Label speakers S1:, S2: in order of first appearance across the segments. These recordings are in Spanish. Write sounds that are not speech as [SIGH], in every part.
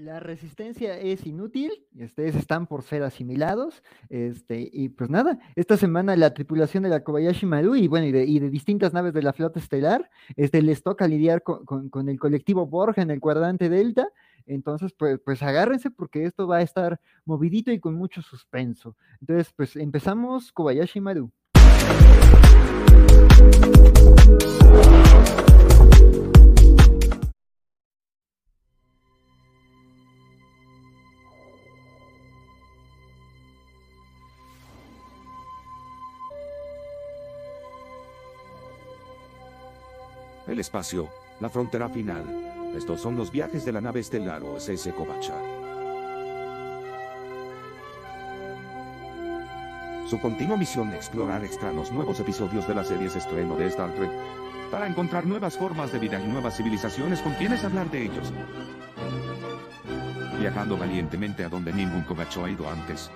S1: La resistencia es inútil, ustedes están por ser asimilados, este, y pues nada, esta semana la tripulación de la Kobayashi Maru y bueno, y de, distintas naves de la flota estelar, este, les toca lidiar con, el colectivo Borja en el cuadrante Delta, entonces pues, pues agárrense porque esto va a estar movidito y con mucho suspenso. Entonces, pues empezamos Kobayashi Maru.
S2: Espacio, la frontera final. Estos son los viajes de la nave estelar OSS Kovacha. Su continua misión explorar extraños nuevos episodios de las series estreno de Star Trek, para encontrar nuevas formas de vida y nuevas civilizaciones con quienes hablar de ellos. Viajando valientemente a donde ningún Kovacho ha ido antes.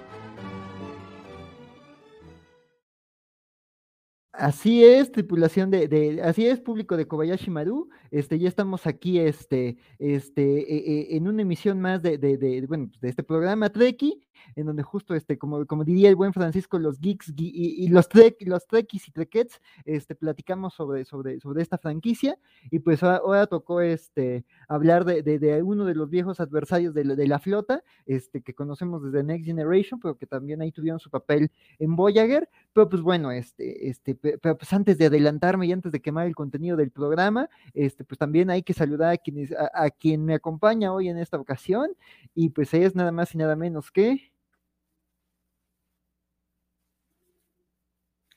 S1: Así es, tripulación de, así es, público de Kobayashi Maru, este, ya estamos aquí, este, este, e, e, en una emisión más de, de, de, bueno, de este programa Treki, en donde justo, este, como, como diría el buen Francisco, los geeks y, los, trek, los trekkies y trekets, este, platicamos sobre, sobre, sobre esta franquicia, y pues ahora, tocó, este, hablar de, de, uno de los viejos adversarios de la, de la flota, este, que conocemos desde Next Generation, pero que también ahí tuvieron su papel en Voyager, pero pues bueno, este, este, pero pues antes de adelantarme y antes de quemar el contenido del programa, este, pues también hay que saludar a, quienes, a, quien me acompaña hoy en esta ocasión, y pues es nada más y nada menos que...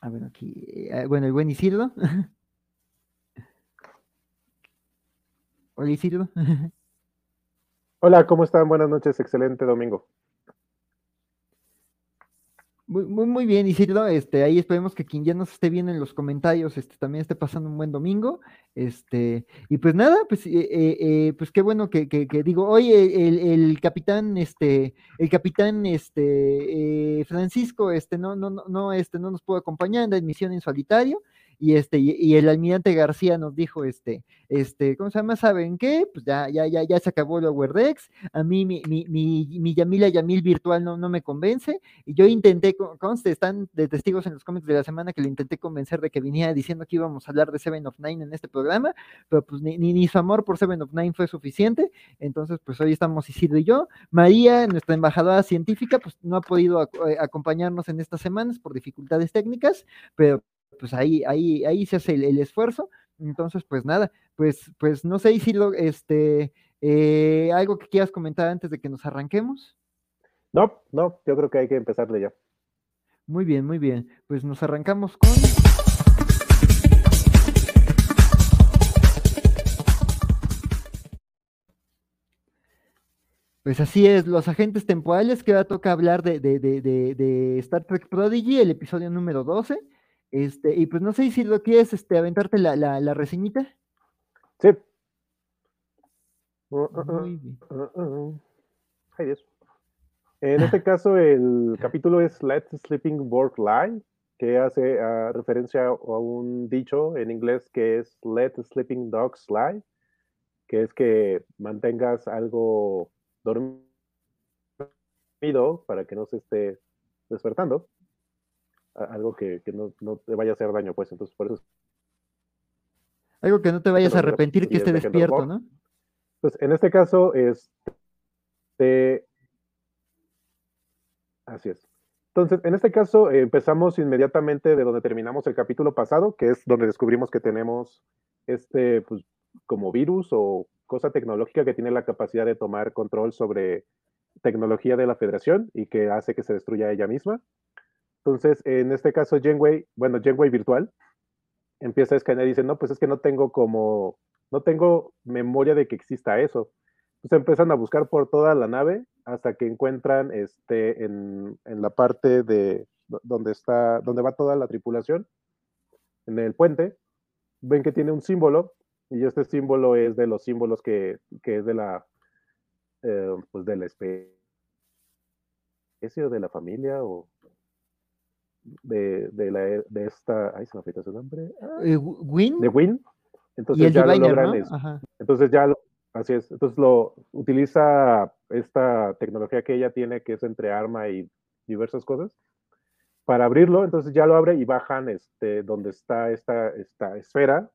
S1: A ver, aquí, eh, bueno, el buen Isidro. [LAUGHS] Hola Isidro. [LAUGHS]
S3: Hola, ¿cómo están? Buenas noches, excelente domingo.
S1: Muy, muy, muy bien, Isidro. Este, ahí esperemos que quien ya nos esté viendo en los comentarios este, también esté pasando un buen domingo. Este, y pues nada, pues, eh, eh, eh, pues qué bueno que, que, digo, hoy el, el, capitán, este, el capitán este, Francisco, este, no, no, no, este, no nos pudo acompañar en la admisión en solitario y este, y, el almirante García nos dijo, este, este, ¿cómo se llama? ¿Saben qué? Pues ya, ya, ya, ya se acabó el Wordex, a mí mi, mi, mi, mi Yamila Yamil virtual no, no me convence, y yo intenté, conste, están de testigos en los cómics de la semana que le intenté convencer de que viniera diciendo que íbamos a hablar de Seven of Nine en este programa, pero pues ni, ni, su amor por Seven of Nine fue suficiente, entonces pues hoy estamos Isidro y yo, María, nuestra embajadora científica, pues no ha podido eh, acompañarnos en estas semanas por dificultades técnicas, pero pues ahí, ahí, ahí se hace el, esfuerzo. Entonces, pues nada, pues, pues no sé, si lo este, eh, algo que quieras comentar antes de que nos arranquemos.
S3: No, no, yo creo que hay que empezarle ya.
S1: Muy bien, muy bien. Pues nos arrancamos con. Pues así es, los agentes temporales, que ahora toca hablar de, de, de, de, Star Trek Prodigy, el episodio número 12. Este, y pues no sé si lo quieres este, aventarte la, la, la reseñita.
S3: Sí. Uh, uh, uh, Ay, Dios. En este caso, el [LAUGHS] capítulo es Let Sleeping Work Lie, que hace referencia a un dicho en inglés que es Let Sleeping Dogs Lie, que es que mantengas algo dormido para que no se esté despertando algo que, no, te vaya a hacer daño, pues entonces por eso...
S1: Algo que no te vayas a arrepentir que esté despierto, ¿no?
S3: Pues en este caso, este... Así es. Entonces, en este caso, empezamos inmediatamente de donde terminamos el capítulo pasado, que es donde descubrimos que tenemos este, pues, como virus o cosa tecnológica que tiene la capacidad de tomar control sobre tecnología de la federación y que hace que se destruya ella misma. Entonces, en este caso, Genway, bueno, Genway virtual, empieza a escanear y dice, no, pues es que no tengo como, no tengo memoria de que exista eso. Entonces empiezan a buscar por toda la nave hasta que encuentran este, en, en la parte de donde está, donde va toda la tripulación, en el puente, ven que tiene un símbolo, y este símbolo es de los símbolos que, que es de la, eh, pues de la especie o de la familia, o de, de, la, de esta, ay, se me olvidó su nombre.
S1: Eh, Win.
S3: De Win. Entonces ya lo logran. Entonces ya lo, Así es. Entonces lo utiliza esta tecnología que ella tiene, que es entre arma y diversas cosas, para abrirlo. Entonces ya lo abre y bajan este, donde está esta, esta esfera,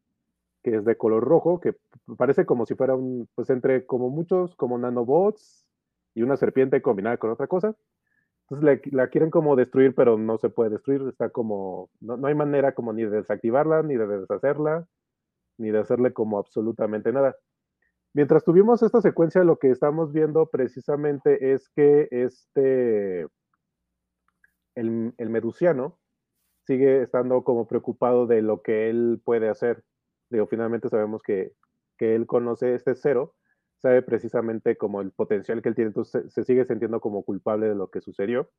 S3: que es de color rojo, que parece como si fuera un, pues entre como muchos, como nanobots y una serpiente combinada con otra cosa. Entonces la, quieren como destruir, pero no se puede destruir. Está como, no, no hay manera como ni de desactivarla, ni de deshacerla, ni de hacerle como absolutamente nada. Mientras tuvimos esta secuencia, lo que estamos viendo precisamente es que este, el, el medusiano sigue estando como preocupado de lo que él puede hacer. Digo, finalmente sabemos que, que él conoce este cero, sabe precisamente como el potencial que él tiene, entonces se, sigue sintiendo como culpable de lo que sucedió.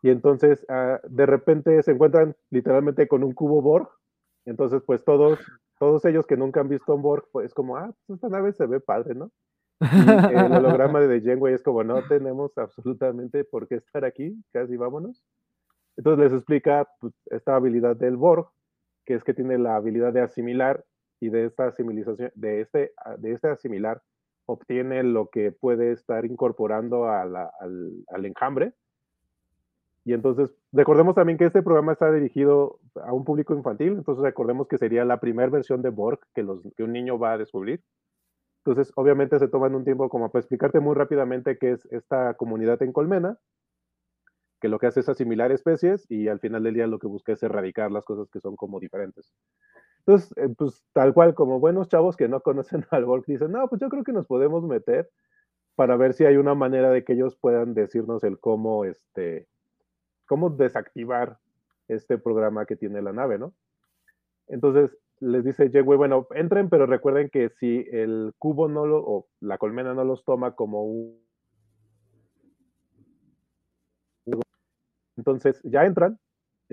S3: Y entonces, ah, de repente se encuentran literalmente con un cubo Borg. Entonces, pues todos todos ellos que nunca han visto un Borg, pues como, ah, pues esta nave se ve padre, ¿no? Y el holograma de Janeway es como, no tenemos absolutamente por qué estar aquí, casi vámonos. Entonces les explica pues, esta habilidad del Borg, que es que tiene la habilidad de asimilar y de esta asimilización, de este, de este asimilar, obtiene lo que puede estar incorporando al, al enjambre y entonces, recordemos también que este programa está dirigido a un público infantil, entonces recordemos que sería la primera versión de Borg que, los, que un niño va a descubrir. Entonces, obviamente se toman un tiempo como para explicarte muy rápidamente qué es esta comunidad en Colmena, que lo que hace es asimilar especies y al final del día lo que busca es erradicar las cosas que son como diferentes. Entonces, eh, pues tal cual como buenos chavos que no conocen [LAUGHS] al Borg dicen, no, pues yo creo que nos podemos meter para ver si hay una manera de que ellos puedan decirnos el cómo, este, cómo desactivar este programa que tiene la nave, ¿no? Entonces les dice Janeway, bueno, entren, pero recuerden que si el cubo no lo, o la colmena no los toma como un... Entonces ya entran,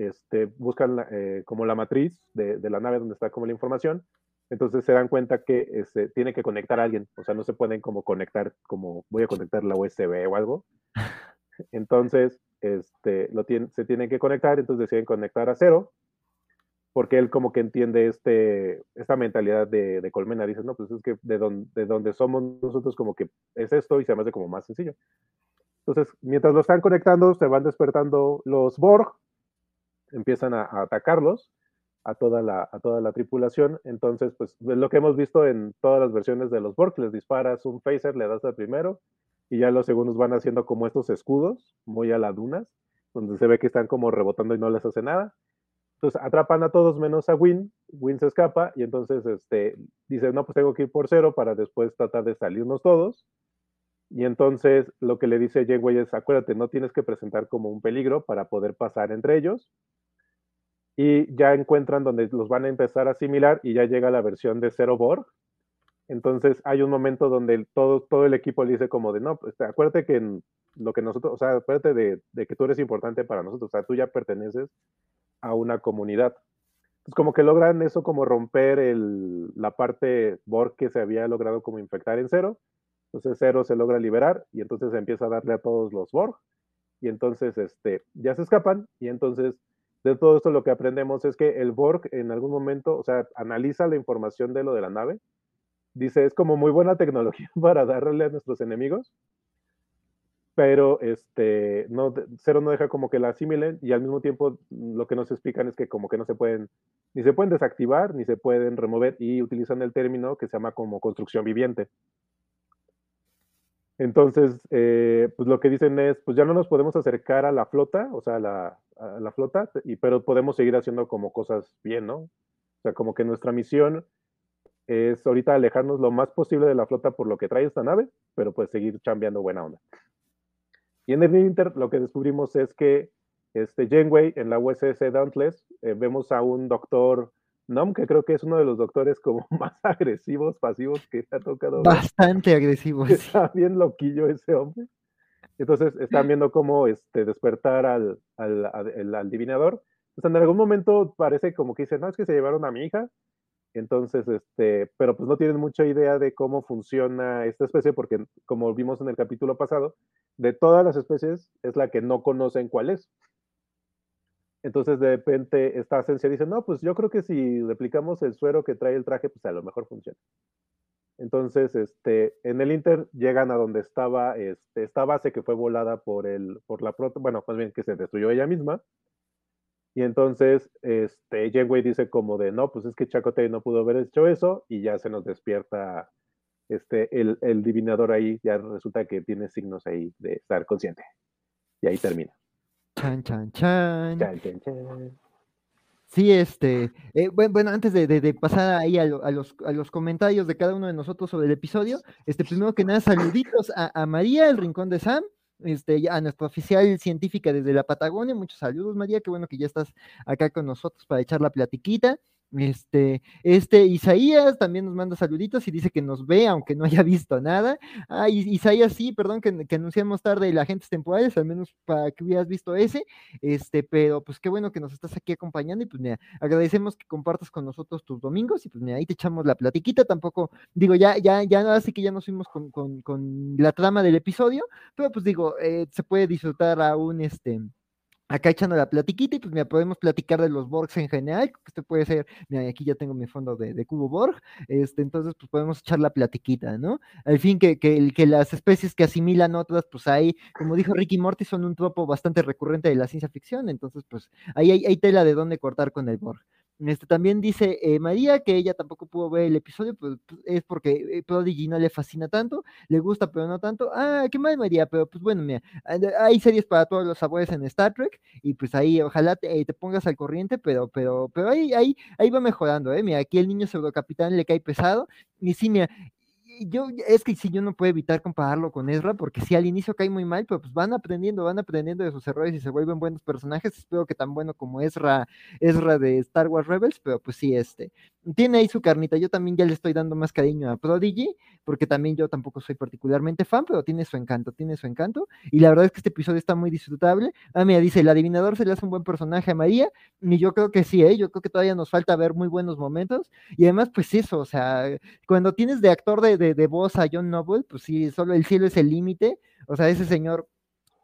S3: este, buscan eh, como la matriz de, la nave donde está como la información, entonces se dan cuenta que este, tiene que conectar a alguien, o sea, no se pueden como conectar, como voy a conectar la USB o algo. [LAUGHS] Entonces, este, lo se tienen que conectar, entonces deciden conectar a cero, porque él como que entiende este, esta mentalidad de, colmena, dice, no, pues es que de donde, de donde somos nosotros como que es esto y se me hace como más sencillo. Entonces, mientras lo están conectando, se van despertando los Borg, empiezan a, atacarlos a toda, la, a toda la tripulación. Entonces, pues es lo que hemos visto en todas las versiones de los Borg, les disparas un phaser, le das al primero, y ya los segundos van haciendo como estos escudos, muy a la dunas, donde se ve que están como rebotando y no les hace nada. Entonces atrapan a todos menos a Win, Win se escapa y entonces este, dice, no, pues tengo que ir por cero para después tratar de salirnos todos. Y entonces lo que le dice Janeway es, acuérdate, no tienes que presentar como un peligro para poder pasar entre ellos. Y ya encuentran donde los van a empezar a asimilar y ya llega la versión de Zero Borg, entonces hay un momento donde todo, todo el equipo le dice como de, no, pues, acuérdate que lo que nosotros, o sea, acuérdate de, que tú eres importante para nosotros, o sea, tú ya perteneces a una comunidad. Entonces como que logran eso como romper el, la parte Borg que se había logrado como infectar en cero. Entonces cero se logra liberar y entonces empieza a darle a todos los Borg. Y entonces este, ya se escapan y entonces de todo esto lo que aprendemos es que el Borg en algún momento, o sea, analiza la información de lo de la nave dice, es como muy buena tecnología [LAUGHS] para darle a nuestros enemigos, pero este, no, Cero no deja como que la asimilen y al mismo tiempo lo que nos explican es que como que no se pueden, ni se pueden desactivar, ni se pueden remover y utilizan el término que se llama como construcción viviente. Entonces, eh, pues lo que dicen es, pues ya no nos podemos acercar a la flota, o sea, a la, flota, y, pero podemos seguir haciendo como cosas bien, ¿no? O sea, como que nuestra misión es ahorita alejarnos lo más posible de la flota por lo que trae esta nave, pero pues seguir chambeando buena onda. Y en el Inter lo que descubrimos es que este Janeway en la USS Dauntless eh, vemos a un doctor Nom, que creo que es uno de los doctores como [LAUGHS] más agresivos, pasivos que ha tocado.
S1: Bastante agresivo. [LAUGHS]
S3: Está bien loquillo ese hombre. Entonces están viendo cómo este, despertar al, al, al, al. Entonces en algún momento parece como que dice, no, es que se llevaron a mi hija, entonces, este, pero pues no tienen mucha idea de cómo funciona esta especie, porque como vimos en el capítulo pasado, de todas las especies es la que no conocen cuál es. Entonces, de repente, esta esencia dice, no, pues yo creo que si replicamos el suero que trae el traje, pues a lo mejor funciona. Entonces, este, en el Inter llegan a donde estaba este, esta base que fue volada por el, por la bueno, más bien que se destruyó ella misma. Y entonces, este, Janeway dice como de, no, pues es que Chakotay no pudo haber hecho eso, y ya se nos despierta este, el, el divinador ahí, ya resulta que tiene signos ahí de estar consciente. Y ahí termina.
S1: Chan, chan, chan. Chan, chan, chan. Sí, este, eh, bueno, antes de, pasar ahí a, los, a, los, comentarios de cada uno de nosotros sobre el episodio, este, primero que nada, saluditos a, María, el Rincón de Sam, este, a nuestra oficial científica desde la Patagonia, muchos saludos María, qué bueno que ya estás acá con nosotros para echar la platiquita. Este, este Isaías también nos manda saluditos y dice que nos ve, aunque no haya visto nada. Ah, Isaías, sí, perdón, que, que, anunciamos tarde la agentes temporales, al menos para que hubieras visto ese. Este, pero pues qué bueno que nos estás aquí acompañando y pues mira, agradecemos que compartas con nosotros tus domingos y pues mira, ahí te echamos la platiquita. Tampoco, digo, ya, ya, ya, así que ya nos fuimos con, con, con la trama del episodio, pero pues digo, eh, se puede disfrutar aún este acá echando la platiquita y pues mira, podemos platicar de los Borgs en general, que este puede ser, mira, aquí ya tengo mi fondo de, cubo Borg, este, entonces pues podemos echar la platiquita, ¿no? Al fin que, que, que las especies que asimilan otras, pues ahí, como dijo Ricky Morty, son un tropo bastante recurrente de la ciencia ficción, entonces pues ahí hay, hay tela de dónde cortar con el Borg. Este, también dice eh, María que ella tampoco pudo ver el episodio, pues, es porque eh, Prodigy no le fascina tanto, le gusta pero no tanto. Ah, qué mal María, pero pues bueno, mira, hay series para todos los sabores en Star Trek y pues ahí ojalá te, te pongas al corriente, pero pero pero ahí ahí ahí va mejorando, eh. Mira, aquí el niño pseudocapitán le cae pesado y sí, mira, yo, es que si yo no puedo evitar compararlo con Ezra, porque si al inicio cae muy mal, pero pues van aprendiendo, van aprendiendo de sus errores y se vuelven buenos personajes. Espero que tan bueno como Ezra, Ezra de Star Wars Rebels, pero pues sí, este, tiene ahí su carnita. Yo también ya le estoy dando más cariño a Prodigy, porque también yo tampoco soy particularmente fan, pero tiene su encanto, tiene su encanto. Y la verdad es que este episodio está muy disfrutable. Ah, mira, dice, el adivinador se le hace un buen personaje a María, y yo creo que sí, ¿eh? yo creo que todavía nos falta ver muy buenos momentos. Y además, pues eso, o sea, cuando tienes de actor de, de, de voz a John Noble, pues sí, solo el cielo es el límite. O sea, ese señor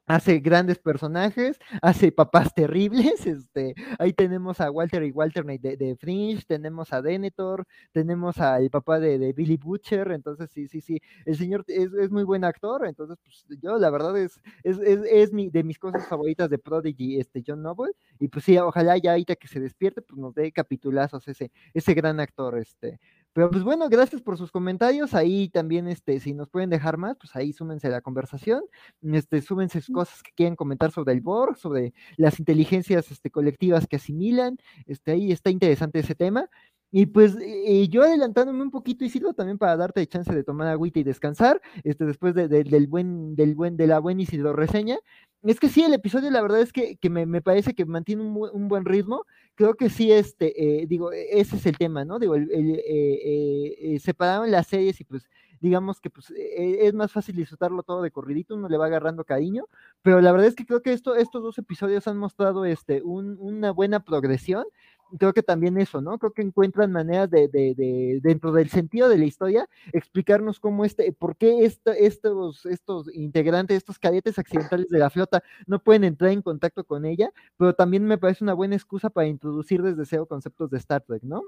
S1: hace grandes personajes, hace papás terribles, [LAUGHS] este, ahí tenemos a Walter y Walter de, de Fringe, tenemos a Denethor, tenemos al papá de, Billy Butcher, entonces sí, sí, sí, el señor es, muy buen actor, entonces pues yo la verdad es, es, es, mi, de mis cosas favoritas de Prodigy, este John Noble, y pues sí, ojalá ya ahorita que se despierte, pues nos dé capitulazos ese, ese gran actor, este, pero pues bueno, gracias por sus comentarios. Ahí también, este, si nos pueden dejar más, pues ahí súmense a la conversación. Este, súmense cosas que quieren comentar sobre el Borg, sobre las inteligencias este, colectivas que asimilan. Este, ahí está interesante ese tema. Y pues eh, yo adelantándome un poquito, y sirvo también para darte chance de tomar agüita y descansar, este, después del buen, del buen, de la buena Isidro reseña. Es que sí, el episodio la verdad es que, me, parece que mantiene un, buen ritmo. Creo que sí, este, eh, digo, e, ese es el tema, ¿no? Digo, el, eh, separaron las series y pues digamos que pues e, es más fácil disfrutarlo todo de corridito, uno le va agarrando cariño, pero la verdad es que creo que esto, estos dos episodios han mostrado este, una buena progresión creo que también eso, ¿no? Creo que encuentran maneras de, de, de, dentro del sentido de la historia, explicarnos cómo este, por qué estos, estos integrantes, estos cadetes accidentales de la flota no pueden entrar en contacto con ella, pero también me parece una buena excusa para introducir desde cero conceptos de Star Trek, ¿no?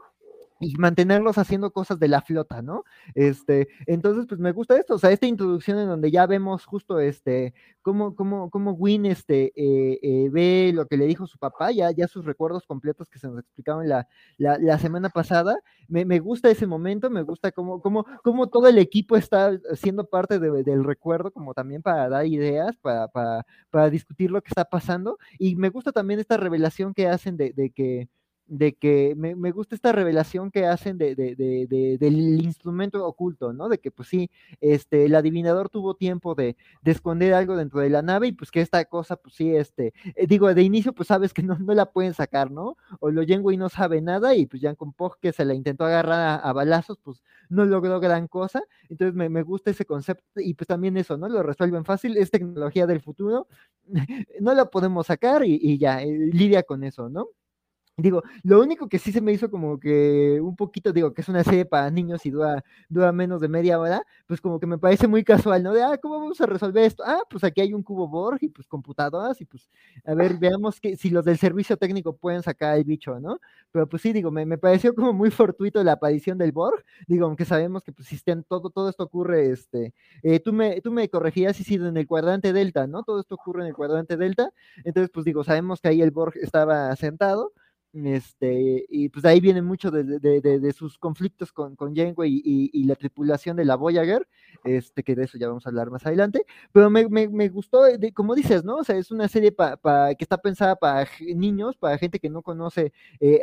S1: Y mantenerlos haciendo cosas de la flota, ¿no? Este, entonces, pues me gusta esto, o sea, esta introducción en donde ya vemos justo este, cómo, cómo, cómo Win este, eh, eh, ve lo que le dijo su papá, ya, ya sus recuerdos completos que se nos explicaron la, la, semana pasada, me, me, gusta ese momento, me gusta cómo, cómo, cómo todo el equipo está siendo parte del recuerdo, como también para dar ideas, para, para, para discutir lo que está pasando, y me gusta también esta revelación que hacen de, de que de que me, gusta esta revelación que hacen de, del instrumento oculto, ¿no? De que pues sí, este, el adivinador tuvo tiempo de, esconder algo dentro de la nave y pues que esta cosa, pues sí, este, eh, digo, de inicio pues sabes que no, no la pueden sacar, ¿no? O lo y no sabe nada y pues con Pog que se la intentó agarrar a, balazos, pues no logró gran cosa, entonces me, gusta ese concepto y pues también eso, ¿no? Lo resuelven fácil, es tecnología del futuro, [LAUGHS] no la podemos sacar y, ya, eh, lidia con eso, ¿no? Digo, lo único que sí se me hizo como que un poquito, digo, que es una serie para niños y dura, dura menos de media hora, pues como que me parece muy casual, ¿no? De, ah, ¿cómo vamos a resolver esto? Ah, pues aquí hay un cubo Borg y pues computadoras y pues, a ver, veamos que si los del servicio técnico pueden sacar el bicho, ¿no? Pero pues sí, digo, me, me pareció como muy fortuito la aparición del Borg, digo, aunque sabemos que pues si estén, todo, todo esto ocurre, este, eh, tú, me, tú me corregías si sido en el cuadrante Delta, ¿no? Todo esto ocurre en el cuadrante Delta, entonces pues digo, sabemos que ahí el Borg estaba sentado, este, y pues ahí viene mucho de, de, de, sus conflictos con, con Janeway y, y, la tripulación de la Voyager, este, que de eso ya vamos a hablar más adelante, pero me, me, me gustó, como dices, ¿no? O sea, es una serie pa, que está pensada para niños, para gente que no conoce eh,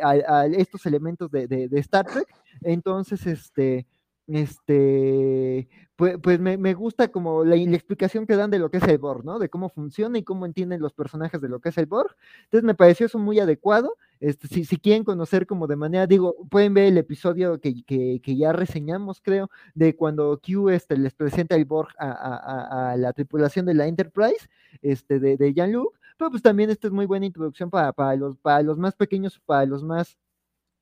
S1: estos elementos de, de, Star Trek, entonces, este, este, pues, pues me, gusta como la, explicación que dan de lo que es el Borg, ¿no? De cómo funciona y cómo entienden los personajes de lo que es el Borg. Entonces me pareció eso muy adecuado. Este, si, si quieren conocer como de manera, digo, pueden ver el episodio que, que, que ya reseñamos, creo, de cuando Q este, les presenta el Borg a, a, a la tripulación de la Enterprise, este, de, de Jean-Luc. Pero pues también esta es muy buena introducción para los más pequeños, para los más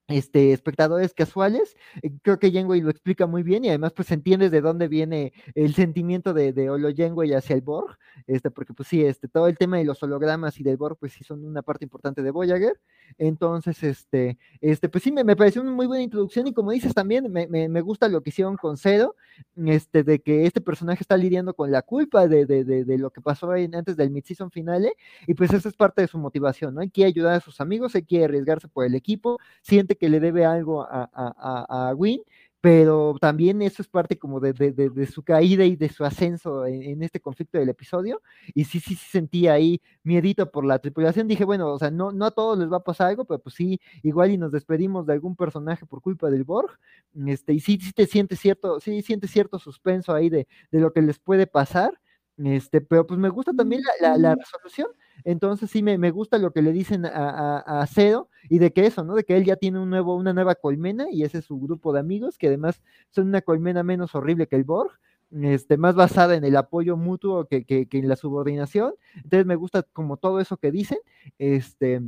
S1: este, espectadores casuales. Eh, creo que Janeway lo explica muy bien y además pues entiendes de dónde viene el sentimiento de, de Olo Janeway hacia el Borg, este, porque pues sí, este, todo el tema de los hologramas y del Borg pues sí son una parte importante de Voyager. Entonces, este, este, pues sí, me, me pareció una muy buena introducción y como dices también, me, me, me, gusta lo que hicieron con Cero, este, de que este personaje está lidiando con la culpa de, de, de, lo que pasó antes del mid-season finale y pues esa es parte de su motivación, ¿no? Hay que ayudar a sus amigos, hay que arriesgarse por el equipo, siente que le debe algo a, a, a Win, pero también eso es parte como de, de, de, de su caída y de su ascenso en, en, este conflicto del episodio, y sí, sí, sí sentí ahí miedito por la tripulación, dije, bueno, o sea, no, no a todos les va a pasar algo, pero pues sí, igual y nos despedimos de algún personaje por culpa del Borg, este, y sí, sí te sientes cierto, sí sientes cierto suspenso ahí de, de lo que les puede pasar, este, pero pues me gusta también la, la, la resolución, entonces sí me, me, gusta lo que le dicen a, a, a, Cero y de que eso, ¿no? De que él ya tiene un nuevo, una nueva colmena y ese es su grupo de amigos, que además son una colmena menos horrible que el Borg, este, más basada en el apoyo mutuo que, que, que en la subordinación. Entonces me gusta como todo eso que dicen. Este,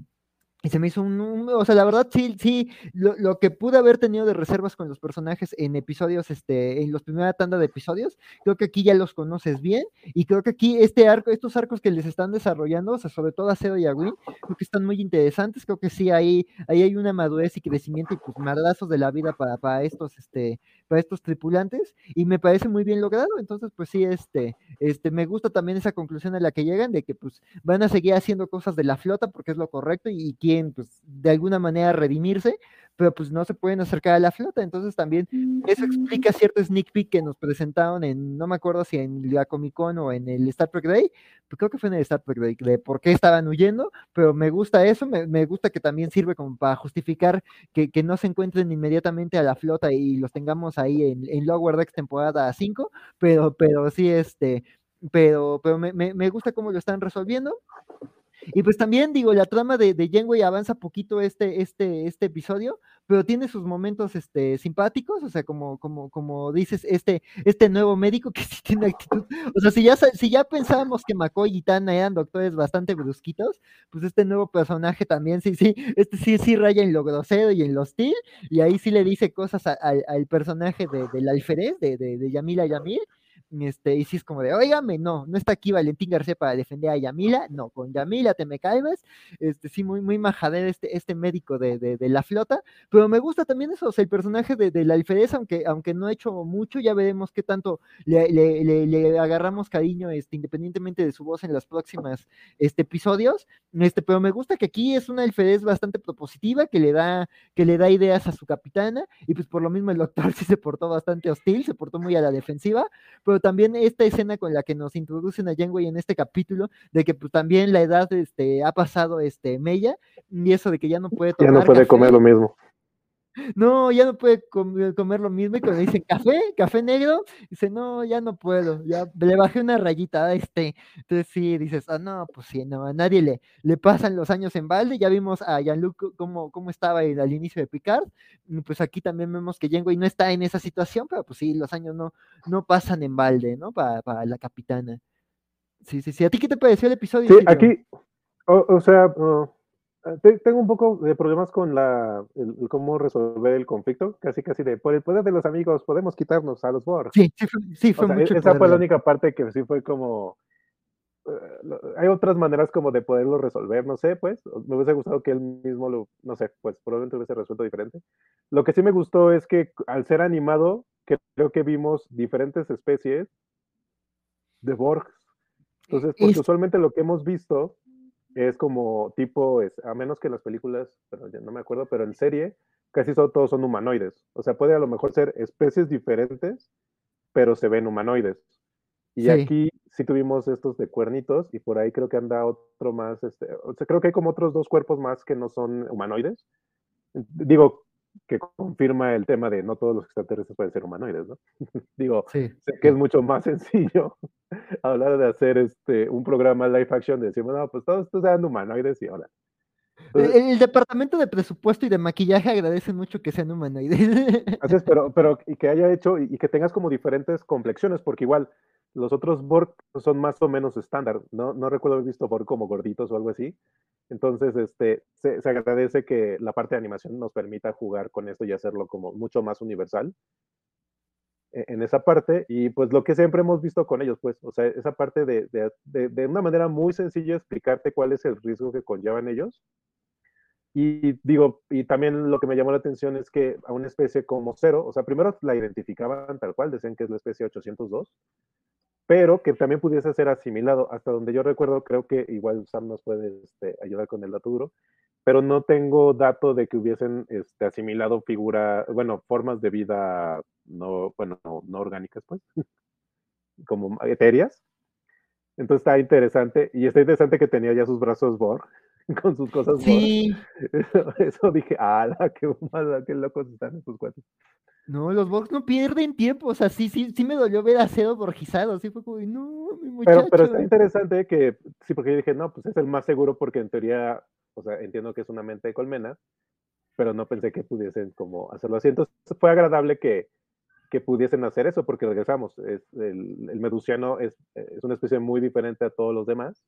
S1: y se me hizo un, un, o sea, la verdad sí, sí, lo, lo, que pude haber tenido de reservas con los personajes en episodios, este, en los primera tanda de episodios, creo que aquí ya los conoces bien, y creo que aquí este arco, estos arcos que les están desarrollando, o sea, sobre todo a Cero y a Win, creo que están muy interesantes, creo que sí, ahí, ahí hay una madurez y crecimiento y pues madrazos de la vida para, para estos, este, para estos tripulantes, y me parece muy bien logrado, entonces pues sí, este, este, me gusta también esa conclusión a la que llegan, de que pues van a seguir haciendo cosas de la flota porque es lo correcto y, y quieren pues de alguna manera redimirse, pero pues no se pueden acercar a la flota, entonces también eso explica cierto sneak peek que nos presentaron en, no me acuerdo si en la Comic Con o en el Star Trek Day, pues creo que fue en el Star Trek Day, de por qué estaban huyendo, pero me gusta eso, me, me gusta que también sirve como para justificar que, que, no se encuentren inmediatamente a la flota y los tengamos ahí en, en Lower Decks temporada 5, pero, pero sí, este, pero, pero me, me, me gusta cómo lo están resolviendo. Y pues también digo, la trama de, de Janeway avanza poquito este, este, este episodio, pero tiene sus momentos este, simpáticos, o sea, como, como, como dices, este, este nuevo médico que [LAUGHS] sí tiene actitud, o sea, si ya, si ya pensábamos que McCoy y Tana eran doctores bastante brusquitos, pues este nuevo personaje también, sí, sí, este sí, sí raya en lo grosero y en lo hostil, y ahí sí le dice cosas a, a, al personaje de, del alférez, de, de, de Yamila Yamil, este, y si es como de, óigame, no, no está aquí Valentín García para defender a Yamila, no, con Yamila te me calmas, este, sí, muy, muy majadero este, este médico de, de, de, la flota, pero me gusta también eso, o sea, el personaje de, de la alférez, aunque, aunque no ha hecho mucho, ya veremos qué tanto le, le, le, le, agarramos cariño, este, independientemente de su voz en los próximos este, episodios, este, pero me gusta que aquí es una alférez bastante propositiva, que le da, que le da ideas a su capitana, y pues por lo mismo el doctor [LAUGHS] sí se portó bastante hostil, se portó muy a la defensiva, pero pero también esta escena con la que nos introducen a Janeway en este capítulo, de que pues, también la edad este, ha pasado este, Mella, y eso de que ya no puede
S3: tomar Ya no puede café. comer lo mismo.
S1: No, ya no puede comer, comer lo mismo, y cuando dicen café, café negro, dice, no, ya no puedo, ya le bajé una rayita a este. Entonces sí, dices, ah, no, pues sí, no, a nadie le, le pasan los años en balde, ya vimos a Jean-Luc cómo, cómo estaba al inicio de Picard, pues aquí también vemos que Janeway no está en esa situación, pero pues sí, los años no, no pasan en balde, ¿no? Para, para la capitana. Sí, sí, sí. ¿A ti qué te pareció el episodio?
S3: Sí, aquí, o, o sea, Tengo un poco de problemas con la, el, el cómo resolver el conflicto, casi casi de por el poder de los amigos podemos quitarnos a los Borg.
S1: Sí, sí fue, sí,
S3: O
S1: fue
S3: sea,
S1: mucho
S3: esa
S1: poder
S3: fue la única parte que sí fue como eh, hay otras maneras como de poderlo resolver, no sé, pues, me hubiese gustado que él mismo lo, no sé, pues probablemente hubiese resuelto diferente. Lo que sí me gustó es que al ser animado, creo que vimos diferentes especies de Borg. Entonces, porque
S1: Es-
S3: usualmente lo que hemos visto es como tipo, es, a menos que las películas, pero ya no me acuerdo, pero en serie casi son- todos son humanoides. O sea, puede a lo mejor ser especies diferentes, pero se ven humanoides. Y
S1: Sí.
S3: aquí sí tuvimos estos de cuernitos y por ahí creo que anda otro más, este, o sea, creo que hay como otros dos cuerpos más que no son humanoides. Digo, que confirma el tema de no todos los extraterrestres pueden ser humanoides, ¿no? [LAUGHS] Digo,
S1: sí.
S3: sé que es mucho más [LAUGHS] sencillo hablar de hacer este un programa live action de decir, no, pues todos estos sean humanoides y ahora.
S1: El,
S3: Entonces,
S1: el departamento de presupuesto y de maquillaje agradecen mucho que sean humanoides.
S3: Así es, pero, [LAUGHS] pero y que haya hecho y, y que tengas como diferentes complexiones, porque igual los otros Borg son más o menos estándar. No, no recuerdo haber visto Borg como gorditos o algo así. Entonces, este, se, se agradece que la parte de animación nos permita jugar con esto y hacerlo como mucho más universal e- en esa parte. Y pues lo que siempre hemos visto con ellos, pues, o sea, esa parte de, de, de, de una manera muy sencilla explicarte cuál es el riesgo que conllevan ellos. Y digo, y también lo que me llamó la atención es que a una especie como cero, o sea, primero la identificaban tal cual, decían que es la especie 802, pero que también pudiese ser asimilado. Hasta donde yo recuerdo, creo que igual Sam nos puede este, ayudar con el dato duro, pero no tengo dato de que hubiesen este, asimilado figura, bueno, formas de vida no, bueno, no, no orgánicas, pues, [LAUGHS] como etéreas. Entonces está interesante, y está interesante que tenía ya sus brazos Borg, [LAUGHS] con sus cosas Borg.
S1: sí.
S3: Eso, [LAUGHS] eso dije, ala, qué mala, qué locos están estos cuates.
S1: No, los Borgs no pierden tiempo. O sea, sí, sí, sí me dolió ver a Cero borgizado. Sí fue como, no, mi
S3: Pero,
S1: muchacho.
S3: pero está interesante que, sí, porque yo dije, no, pues es el más seguro porque en teoría, o sea, entiendo que es una mente de colmena, pero no pensé que pudiesen como hacerlo así. Entonces fue agradable que, que pudiesen hacer eso porque regresamos, es, el, el medusiano es, es una especie muy diferente a todos los demás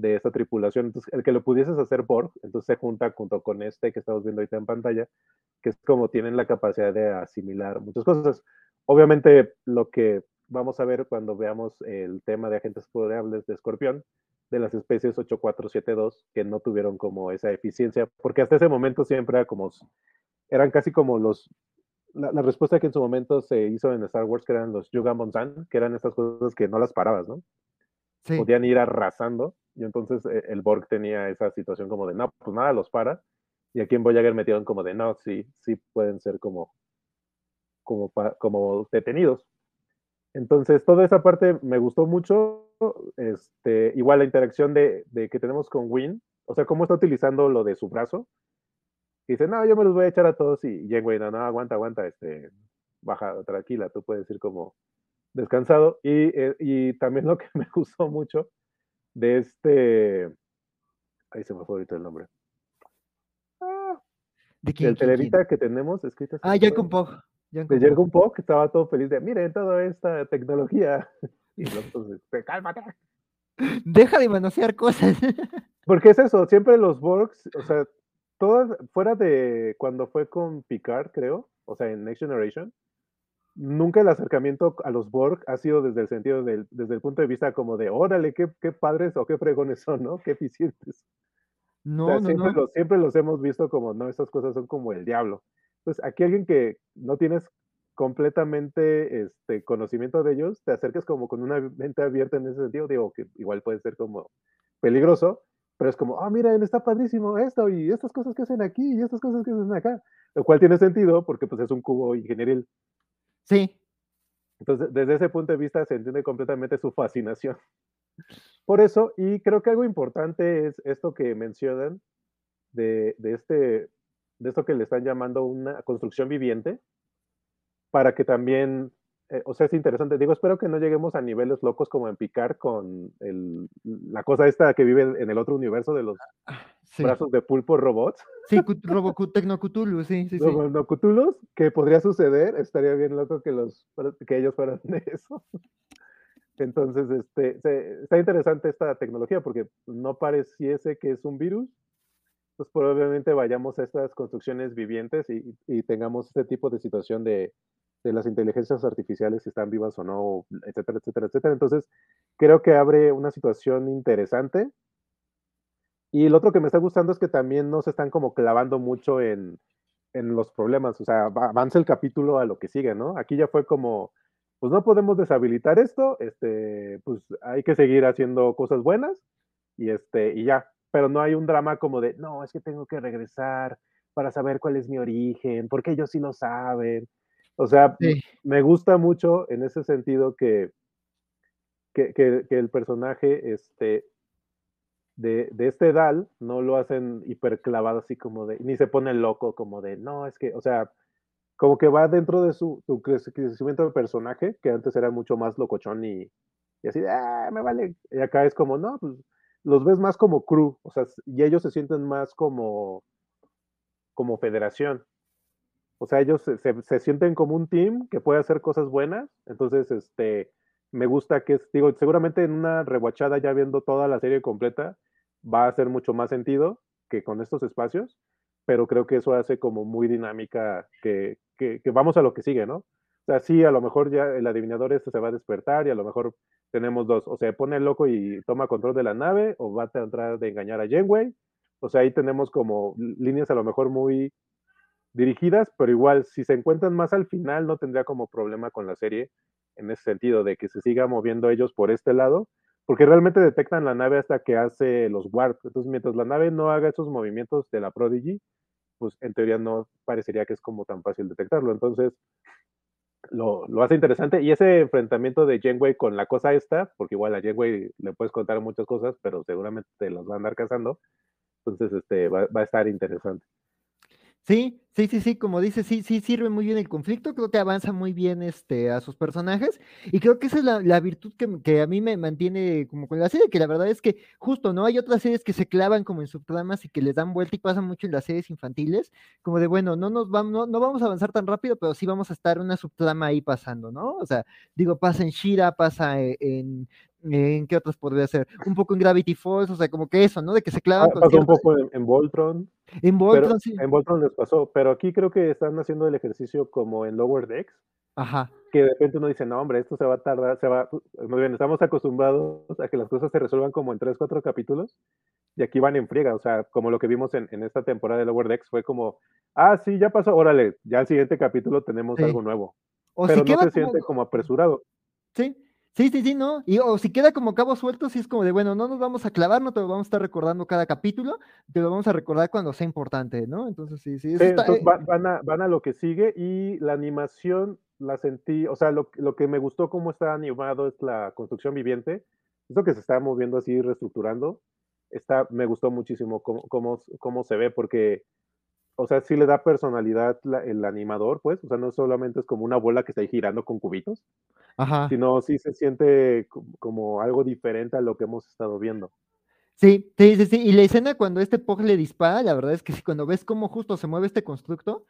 S3: de esta tripulación. Entonces, el que lo pudieses hacer Borg, entonces se junta junto con este que estamos viendo ahorita en pantalla, que es como tienen la capacidad de asimilar muchas cosas. Obviamente, lo que vamos a ver cuando veamos el tema de agentes podereables de Escorpión, de las especies 8472, que no tuvieron como esa eficiencia, porque hasta ese momento siempre era como, eran casi como los, la, la respuesta que en su momento se hizo en Star Wars, que eran los Yuga Monsan, que eran estas cosas que no las parabas, ¿no?
S1: Sí.
S3: podían ir arrasando y entonces eh, el Borg tenía esa situación como de no, pues nada los para y aquí en Voyager metieron como de no, sí, sí pueden ser como como, como detenidos. Entonces toda esa parte me gustó mucho, este, igual la interacción de, de que tenemos con Win, o sea, cómo está utilizando lo de su brazo. Y dice, no, yo me los voy a echar a todos y Janeway, no, no, aguanta, aguanta, este, baja, tranquila, tú puedes ir como descansado. Y, eh, y también lo que [LAUGHS] me gustó mucho de este. Ahí se me fue ahorita el nombre. Ah,
S1: ¿De quién,
S3: del
S1: quién,
S3: que tenemos escrita.
S1: Ah, ya con Pog.
S3: De. Jergon Pog, que estaba todo feliz de, miren toda esta tecnología. [LAUGHS] Y nosotros, este, cálmate. [LAUGHS]
S1: Deja de manosear cosas. [LAUGHS]
S3: Porque es eso, siempre los Borgs, o sea, todas, fuera de cuando fue con Picard, creo, o sea, en Next Generation, nunca el acercamiento a los Borg ha sido desde el sentido del, desde el punto de vista como de, órale, qué, qué padres o qué fregones son, ¿no? Qué eficientes. O
S1: No,
S3: sea,
S1: no,
S3: siempre,
S1: no.
S3: Los, siempre los hemos visto como, no, estas cosas son como el diablo. Pues aquí alguien que no tienes completamente este conocimiento de ellos, te acercas como con una mente abierta en ese sentido, digo que igual puede ser como peligroso, pero es como, ah, miren, está padrísimo esto y estas cosas que hacen aquí y estas cosas que hacen acá, lo cual tiene sentido porque pues es un cubo ingenieril.
S1: Sí.
S3: Entonces, desde ese punto de vista se entiende completamente su fascinación. Por eso, y creo que algo importante es esto que mencionan de, de este, de esto que le están llamando una construcción viviente, para que también, eh, o sea, es interesante. Digo, espero que no lleguemos a niveles locos como en Picard con el, la cosa esta que vive en el otro universo de los
S1: Sí,
S3: brazos de pulpo robots,
S1: sí Robocu- Tecnocutulu, sí, sí, sí.
S3: no que podría suceder. Estaría bien loco que, los, que ellos fueran de [LAUGHS] eso. Entonces, este, se- está interesante esta tecnología porque no pareciese que es un virus, pues probablemente vayamos a estas construcciones vivientes y, tengamos este tipo de situación de, de, las inteligencias artificiales, si están vivas o no, etcétera, etcétera, etcétera. Entonces, creo que abre una situación interesante. Y lo otro que me está gustando es que también no se están como clavando mucho en, en los problemas, o sea, avanza el capítulo a lo que sigue, ¿no? Aquí ya fue como, pues no podemos deshabilitar esto, este, pues hay que seguir haciendo cosas buenas y este, y ya, pero no hay un drama como de, no, es que tengo que regresar para saber cuál es mi origen, porque ellos sí lo saben. O sea, me gusta mucho en ese sentido que, que, que, el personaje este, de, de, este Dal no lo hacen hiperclavado así como de, ni se pone loco como de, no, es que, o sea, como que va dentro de su, su crecimiento del personaje, que antes era mucho más locochón y, y así de, ah, me vale. Y acá es como, no, pues los ves más como crew, o sea, y ellos se sienten más como, como federación. O sea, ellos se, se, sienten como un team que puede hacer cosas buenas. Entonces, este, me gusta que, digo, seguramente en una rewatchada ya viendo toda la serie completa, va a hacer mucho más sentido que con estos espacios, pero creo que eso hace como muy dinámica que, que, vamos a lo que sigue, ¿no? O sea, sí, a lo mejor ya el adivinador este se va a despertar y a lo mejor tenemos dos, o sea, pone loco y toma control de la nave, o va a tratar de engañar a Janeway. O sea, ahí tenemos como líneas a lo mejor muy dirigidas, pero igual, si se encuentran más al final, no tendría como problema con la serie, en ese sentido, de que se siga moviendo ellos por este lado, porque realmente detectan la nave hasta que hace los warp. Entonces, mientras la nave no haga esos movimientos de la Prodigy, pues en teoría no parecería que es como tan fácil detectarlo. Entonces, lo, lo, hace interesante. Y ese enfrentamiento de Janeway con la cosa esta, porque igual a Janeway le puedes contar muchas cosas, pero seguramente te los va a andar cazando. Entonces, este, va a estar interesante.
S1: Sí, sí, sí, sí, como dice, sí, sí sirve muy bien el conflicto, creo que avanza muy bien este, a sus personajes y creo que esa es la, virtud que, que, a mí me mantiene como con la serie, que la verdad es que justo, ¿no? Hay otras series que se clavan como en subtramas y que les dan vuelta y pasan mucho en las series infantiles, como de, bueno, no nos vamos, no, vamos a avanzar tan rápido, pero sí vamos a estar una subtrama ahí pasando, ¿no? O sea, digo, pasa en Shira, pasa e, en, ¿En qué otras podría ser? Un poco en Gravity Falls, o sea, como que eso, ¿no? De que se clavan.
S3: Ah, pasó un poco en Voltron.
S1: En Voltron, sí.
S3: En Voltron les pasó, pero aquí creo que están haciendo el ejercicio como en Lower Decks.
S1: Ajá.
S3: Que de repente uno dice, no, hombre, esto se va a tardar, se va. Muy bien, estamos acostumbrados a que las cosas se resuelvan como en 3, 4 capítulos, y aquí van en friega, o sea, como lo que vimos en, en esta temporada de Lower Decks fue como, ah, sí, ya pasó, órale, ya el siguiente capítulo tenemos algo nuevo. O pero no se siente como apresurado.
S1: Sí, Sí, sí, sí, ¿no? Y o si queda como cabo suelto, sí es como de, bueno, no nos vamos a clavar, no te lo vamos a estar recordando cada capítulo, te lo vamos a recordar cuando sea importante, ¿no? Entonces, sí, sí.
S3: entonces eh, van, a, van a lo que sigue y la animación la sentí, o sea, lo, lo, que me gustó cómo está animado es la construcción viviente, eso que se está moviendo así, reestructurando, está, me gustó muchísimo cómo, cómo, cómo se ve, porque o sea, sí le da personalidad el animador, pues, o sea, no solamente es como una bola que está ahí girando con cubitos, Ajá. sino sí se siente como algo diferente a lo que hemos estado viendo.
S1: Sí, sí, sí, sí, y la escena cuando este Pog le dispara, la verdad es que sí, cuando ves cómo justo se mueve este constructo,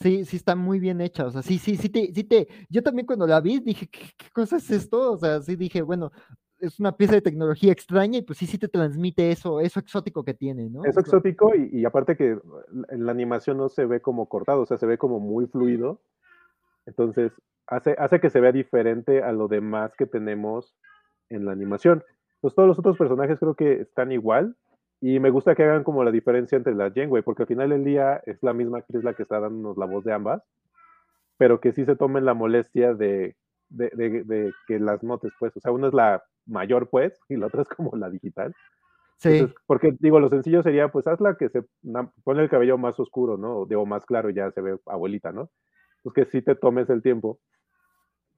S1: sí, sí está muy bien hecha, o sea, sí, sí, sí te, sí te, yo también cuando la vi dije, ¿qué, qué cosa es esto? O sea, sí dije, bueno, es una pieza de tecnología extraña y pues sí, sí te transmite eso, eso exótico que tiene, ¿no?
S3: Es exótico y, aparte que en la animación no se ve como cortado, o sea, se ve como muy fluido. Entonces, hace, hace que se vea diferente a lo demás que tenemos en la animación. Pues todos los otros personajes creo que están igual y me gusta que hagan como la diferencia entre la Janeway, porque al final del día es la misma actriz la que está dándonos la voz de ambas, pero que sí se tomen la molestia de, de, de que las notes, pues, o sea, una es la mayor, pues, y la otra es como la digital. Sí. porque digo, lo sencillo sería, pues hazla que se pone el cabello más oscuro, ¿no? O más claro, ya se ve abuelita, ¿no? Pues que sí te tomes el tiempo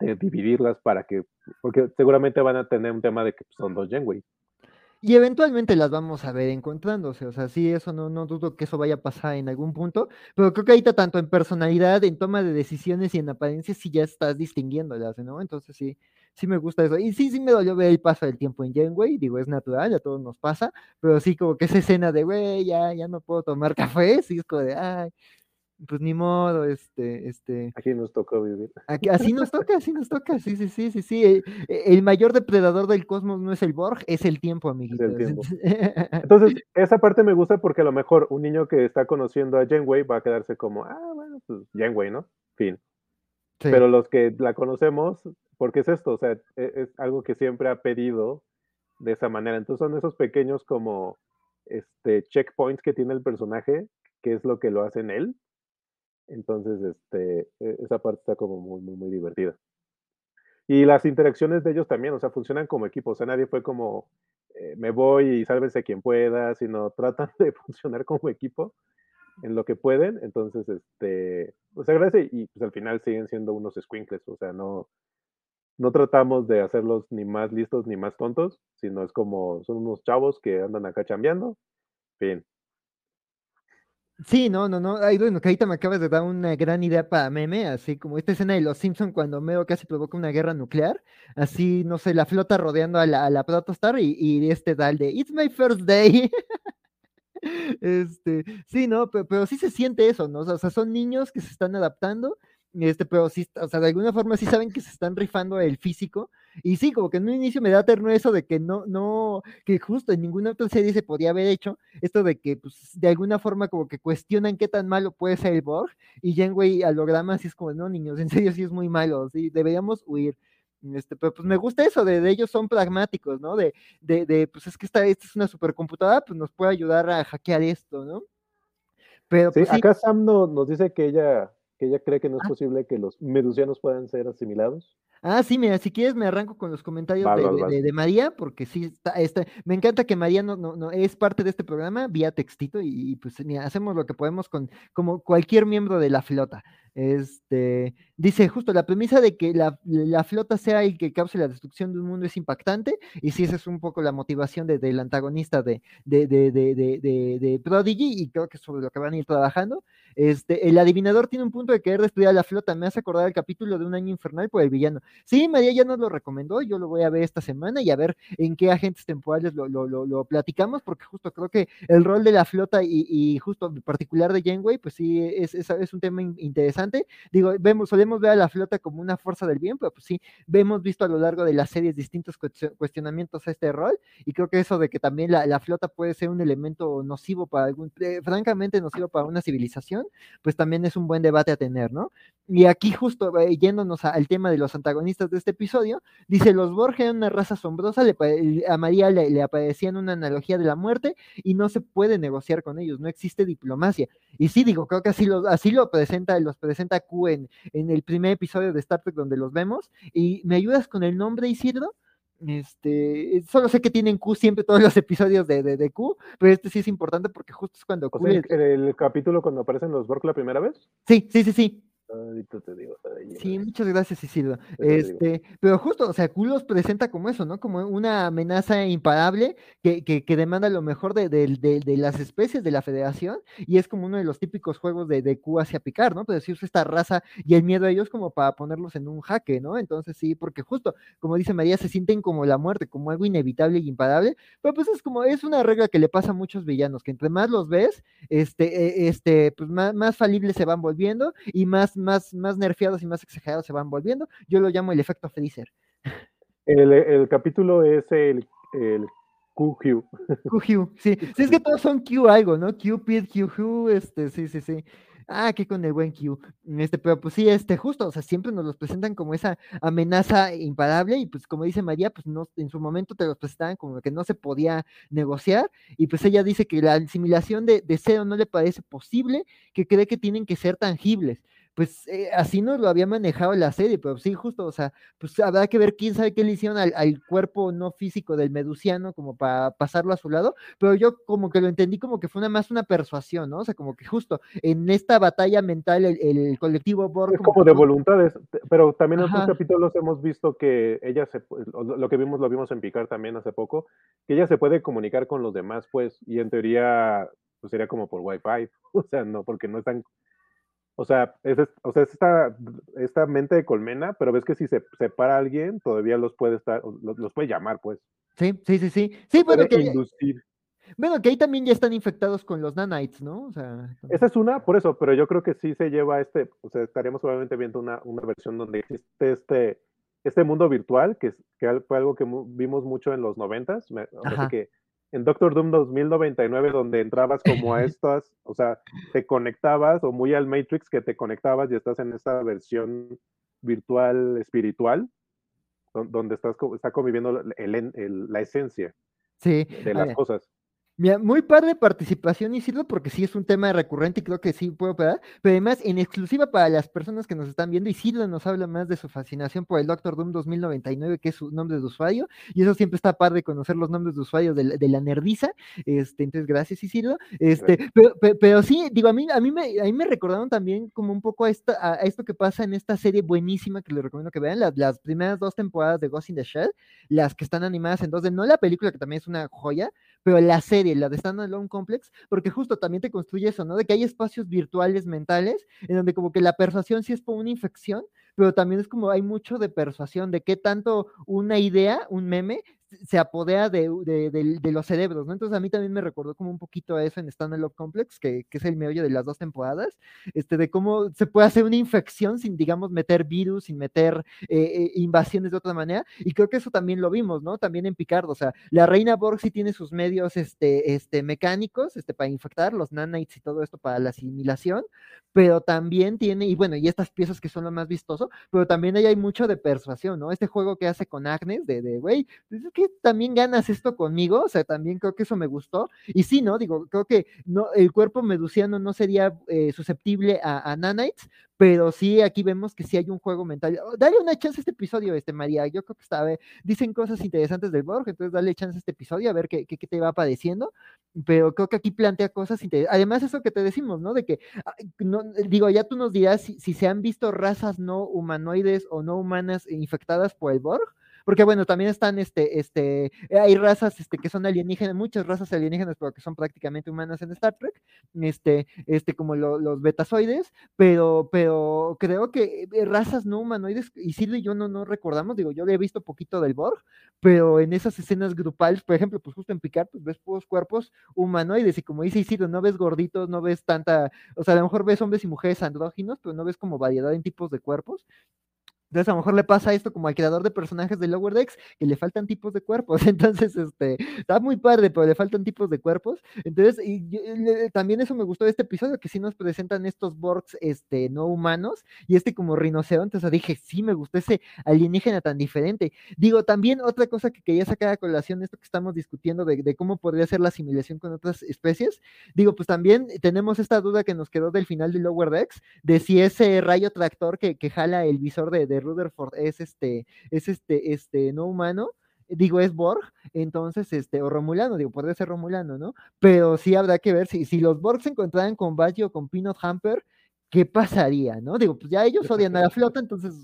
S3: de dividirlas para que, porque seguramente van a tener un tema de que son dos Genway.
S1: Y eventualmente las vamos a ver encontrándose, o sea, sí, eso no, no dudo que eso vaya a pasar en algún punto, pero creo que ahorita tanto en personalidad, en toma de decisiones y en apariencia, sí ya estás distinguiéndolas, ¿no? Entonces sí, sí me gusta eso. Y sí, sí me dolió ver el paso del tiempo en Janeway, digo, es natural, a todos nos pasa, pero sí como que esa escena de, güey, ya, ya no puedo tomar [LAUGHS] café, sí es como de, ay, pues ni modo, este, este.
S3: Aquí nos tocó vivir.
S1: Aquí, así nos toca, así nos toca, sí, sí, sí, sí, sí. El, el, mayor depredador del cosmos no es el Borg, es el tiempo, amiguitos.
S3: El tiempo. [LAUGHS] Entonces, esa parte me gusta porque a lo mejor un niño que está conociendo a Janeway va a quedarse como, ah, bueno, pues Janeway, ¿no? Fin. Sí. Pero los que la conocemos, porque es esto, o sea, es, es algo que siempre ha pedido de esa manera. Entonces son esos pequeños como este checkpoints que tiene el personaje, que es lo que lo hace en él. Entonces, este, e, esa parte está como muy, muy, divertida. Y las interacciones de ellos también, o sea, funcionan como equipo. O sea, nadie fue como, eh, me voy y sálvense quien pueda, sino tratan [LAUGHS] de funcionar como equipo en lo que pueden. Entonces, este, pues agradece y pues al final siguen siendo unos squinkles. O sea, no, no tratamos de hacerlos ni más listos ni más tontos, sino es como son unos chavos que andan acá chambeando. Fin.
S1: Sí, no, no, no. Ay, bueno, que ahorita me acabas de dar una gran idea para meme, así como esta escena de Los Simpson cuando Mero casi provoca una guerra nuclear, así, no sé, la flota rodeando a la, a la Protostar y, y este da el de It's my first day. [LAUGHS] este, sí, no, pero, pero, sí se siente eso, ¿no? O sea, son niños que se están adaptando este, pero sí, o sea, de alguna forma sí saben que se están rifando el físico. Y sí, como que en un inicio me da ternura eso de que no, no, que justo en ninguna otra serie se podía haber hecho esto de que, pues, de alguna forma como que cuestionan qué tan malo puede ser el Borg. Y Janeway al holograma sí es como, no, niños, en serio sí es muy malo, sí, deberíamos huir. Este, pero pues me gusta eso, de, de ellos son pragmáticos, ¿no? De, de, de, pues es que esta, esta es una supercomputadora, pues nos puede ayudar a hackear esto, ¿no?
S3: Pero, sí, pues, sí. acá Sam no, nos dice que ella que ella cree que no es ah. posible que los medusianos puedan ser asimilados.
S1: Ah, sí, mira, si quieres me arranco con los comentarios de,
S3: vas,
S1: de-
S3: vas.
S1: de- de María, porque sí, está, está- me encanta que María no, no, no es parte de este programa vía textito y, y, pues mira, hacemos lo que podemos con como cualquier miembro de la flota. Este, dice justo la premisa de que la, la flota sea el que cause la destrucción de un mundo es impactante, y sí, esa es un poco la motivación de- del antagonista de, de, de, de, de, de- de Prodigy, y creo que es sobre lo que van a ir trabajando. Este, el adivinador tiene un punto de querer destruir a la flota, me hace acordar el capítulo de un año infernal por el villano. Sí, María ya nos lo recomendó, yo lo voy a ver esta semana y a ver en qué agentes temporales lo, lo, lo, platicamos, porque justo creo que el rol de la flota y, y justo en particular de Janeway, pues sí, es, es, es un tema in- interesante. Digo, vemos, solemos ver a la flota como una fuerza del bien, pero pues sí, hemos visto a lo largo de las series distintos cuestio- cuestionamientos a este rol, y creo que eso de que también la, la flota puede ser un elemento nocivo para algún, eh, francamente nocivo para una civilización, pues también es un buen debate a tener, ¿no? Y aquí justo eh, yéndonos a- al tema de los antagonistas de este episodio, dice, los Borg eran una raza asombrosa, le a María le, le aparecían una analogía de la muerte y no se puede negociar con ellos, no existe diplomacia. Y sí, digo, creo que así lo, así lo presenta, los presenta Q en, en el primer episodio de Star Trek donde los vemos. ¿Y me ayudas con el nombre, Isidro? Este, solo sé que tienen Q siempre todos los episodios de, de, de Q, pero este sí es importante porque justo es cuando
S3: O
S1: Q
S3: sea,
S1: les-
S3: el, el capítulo cuando aparecen los Borg la primera vez.
S1: Sí, sí, sí, sí.
S3: Ahorita te digo. ahí,
S1: Sí, muchas gracias,
S3: digo.
S1: Este, pero justo, o sea, Q los presenta como eso, ¿no? Como una amenaza imparable que, que, que demanda lo mejor de, de- de- de las especies de la Federación y es como uno de los típicos juegos de, de Q hacia picar, ¿no? Pero sí usa esta raza y el miedo a ellos como para ponerlos en un jaque, ¿no? Entonces sí, porque justo, como dice María, se sienten como la muerte, como algo inevitable y imparable, pero pues es como, es una regla que le pasa a muchos villanos, que entre más los ves, este, eh, este, pues más, más falibles se van volviendo y más, más, más nerfeados y más exagerados se van volviendo. Yo lo llamo el efecto Freezer.
S3: El, el capítulo es el, el QQ.
S1: QQ, sí. Sí, es que todos son Q algo, ¿no? Cupid, QQ, este, sí, sí, sí. Ah, que con el buen Q. Este, pero pues sí, este, justo, o sea, siempre nos los presentan como esa amenaza imparable y pues como dice María, pues no, en su momento te los presentaban como que no se podía negociar y pues ella dice que la asimilación de, de cero no le parece posible, que cree que tienen que ser tangibles. Pues eh, así nos lo había manejado la serie, pero sí, justo, o sea, pues habrá que ver quién sabe qué le hicieron al, al cuerpo no físico del medusiano como para pasarlo a su lado, pero yo como que lo entendí como que fue una más una persuasión, ¿no? O sea, como que justo en esta batalla mental el, el colectivo Borg
S3: Es como de voluntades, pero también en otros capítulos hemos visto que ella se, lo que vimos lo vimos en Picar también hace poco, que ella se puede comunicar con los demás, pues, y en teoría pues sería como por Wi-Fi, [LAUGHS] o sea, no, porque no están, o sea, es, o sea, es esta, esta mente de colmena, pero ves que si se separa a alguien, todavía los puede estar, los, los puede llamar, pues,
S1: Sí, sí, sí, sí. Sí, bueno, que,
S3: inducir.
S1: Bueno, que ahí también ya están infectados con los nanites, ¿no? O sea,
S3: Esa es una, por eso, pero yo creo que sí se lleva este, o sea, estaríamos probablemente viendo una, una versión donde existe este, este mundo virtual, que, que fue algo que vimos mucho en los noventas, que en Doctor Doom 2099, donde entrabas como a [LAUGHS] estas, o sea, te conectabas, o muy al Matrix, que te conectabas y estás en esta versión virtual espiritual, donde estás está conviviendo la esencia de las cosas.
S1: Muy par de participación, Isidro, porque sí es un tema recurrente y creo que sí puedo operar, pero además en exclusiva para las personas que nos están viendo, Isidro nos habla más de su fascinación por el Doctor Doom 2099, que es su nombre de usuario, y eso siempre está par de conocer los nombres de usuario de, la nerdiza, este, entonces gracias Isidro, este, pero, pero, sí, digo, a mí, a mí me, a mí me recordaron también como un poco a, esta, a esto que pasa en esta serie buenísima que les recomiendo que vean, las, las primeras dos temporadas de Ghost in the Shell, las que están animadas en dos de, no la película que también es una joya, pero la serie, la de Standalone Complex, porque justo también te construye eso, ¿no? De que hay espacios virtuales mentales en donde como que la persuasión sí es como una infección, pero también es como hay mucho de persuasión, de qué tanto una idea, un meme, se apodea de, los cerebros, ¿no? Entonces a mí también me recordó como un poquito a eso en Stand Love Complex, que, es el meollo de las dos temporadas, este, de cómo se puede hacer una infección sin, digamos, meter virus, sin meter eh, eh, invasiones de otra manera, y creo que eso también lo vimos, ¿no? También en Picard, o sea, la reina Borg sí tiene sus medios este, este, mecánicos este, para infectar, los nanites y todo esto para la asimilación, pero también tiene, y bueno, y estas piezas que son lo más vistoso, pero también ahí hay mucho de persuasión, ¿no? Este juego que hace con Agnes, de, güey, pues es que también ganas esto conmigo? O sea, también creo que eso me gustó. Y sí, ¿no? Digo, creo que el cuerpo medusiano no sería eh, susceptible a, a, nanites, pero sí, aquí vemos que sí hay un juego mental. Dale una chance a este episodio, este María. Yo creo que está, dicen cosas interesantes del Borg, entonces dale chance a este episodio a ver qué, qué, te va padeciendo. Pero creo que aquí plantea cosas interesantes. Además, eso que te decimos, ¿no? De que, digo, ya tú nos dirás si, si se han visto razas no humanoides o no humanas infectadas por el Borg porque bueno, también están, este, este, hay razas, este, que son alienígenas, muchas razas alienígenas, pero que son prácticamente humanas en Star Trek, este, este, como los betazoides, pero, pero creo que eh, razas no humanoides, y Silvio y yo no, no recordamos, digo, yo le he visto poquito del Borg, pero en esas escenas grupales, por ejemplo, pues justo en Picard, pues ves puros cuerpos humanoides, y como dice Isidro, no ves gorditos, no ves tanta, o sea, a lo mejor ves hombres y mujeres andróginos, pero no ves como variedad en tipos de cuerpos, entonces a lo mejor le pasa esto como al creador de personajes de Lower Decks, que le faltan tipos de cuerpos. [LAUGHS] Entonces, este, está muy padre, pero le faltan tipos de cuerpos. Entonces, también eso me gustó de este episodio, que sí nos presentan estos Borgs este, no humanos y este como rinoceronte. O sea, dije, sí, me gustó ese alienígena tan diferente. Digo, también otra cosa que quería sacar a colación, esto que estamos discutiendo de, cómo podría ser la asimilación con otras especies. Digo, pues también tenemos esta duda que nos quedó del final de Lower Decks, de si ese rayo tractor que, que jala el visor de Rutherford es este, es este, este no humano, digo, es Borg, entonces, este, o Romulano, digo, puede ser Romulano, ¿no? Pero sí habrá que ver si, si los Borg se encontraran con Baggio o con Peanut Hamper, ¿qué pasaría, no? Digo, pues ya ellos odian a la flota, entonces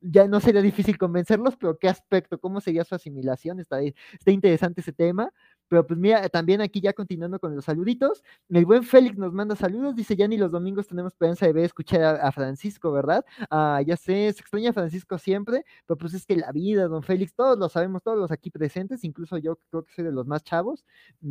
S1: ya no sería difícil convencerlos, pero ¿qué aspecto? ¿Cómo sería su asimilación? Está, está interesante ese tema. Pero pues mira, también aquí ya continuando con los saluditos, el buen Félix nos manda saludos, dice ya ni los domingos tenemos esperanza de ver escuchar a, Francisco, ¿verdad? Ah, ya sé, se extraña Francisco siempre, pero pues es que la vida, don Félix, todos lo sabemos, todos los aquí presentes, incluso yo creo que soy de los más chavos.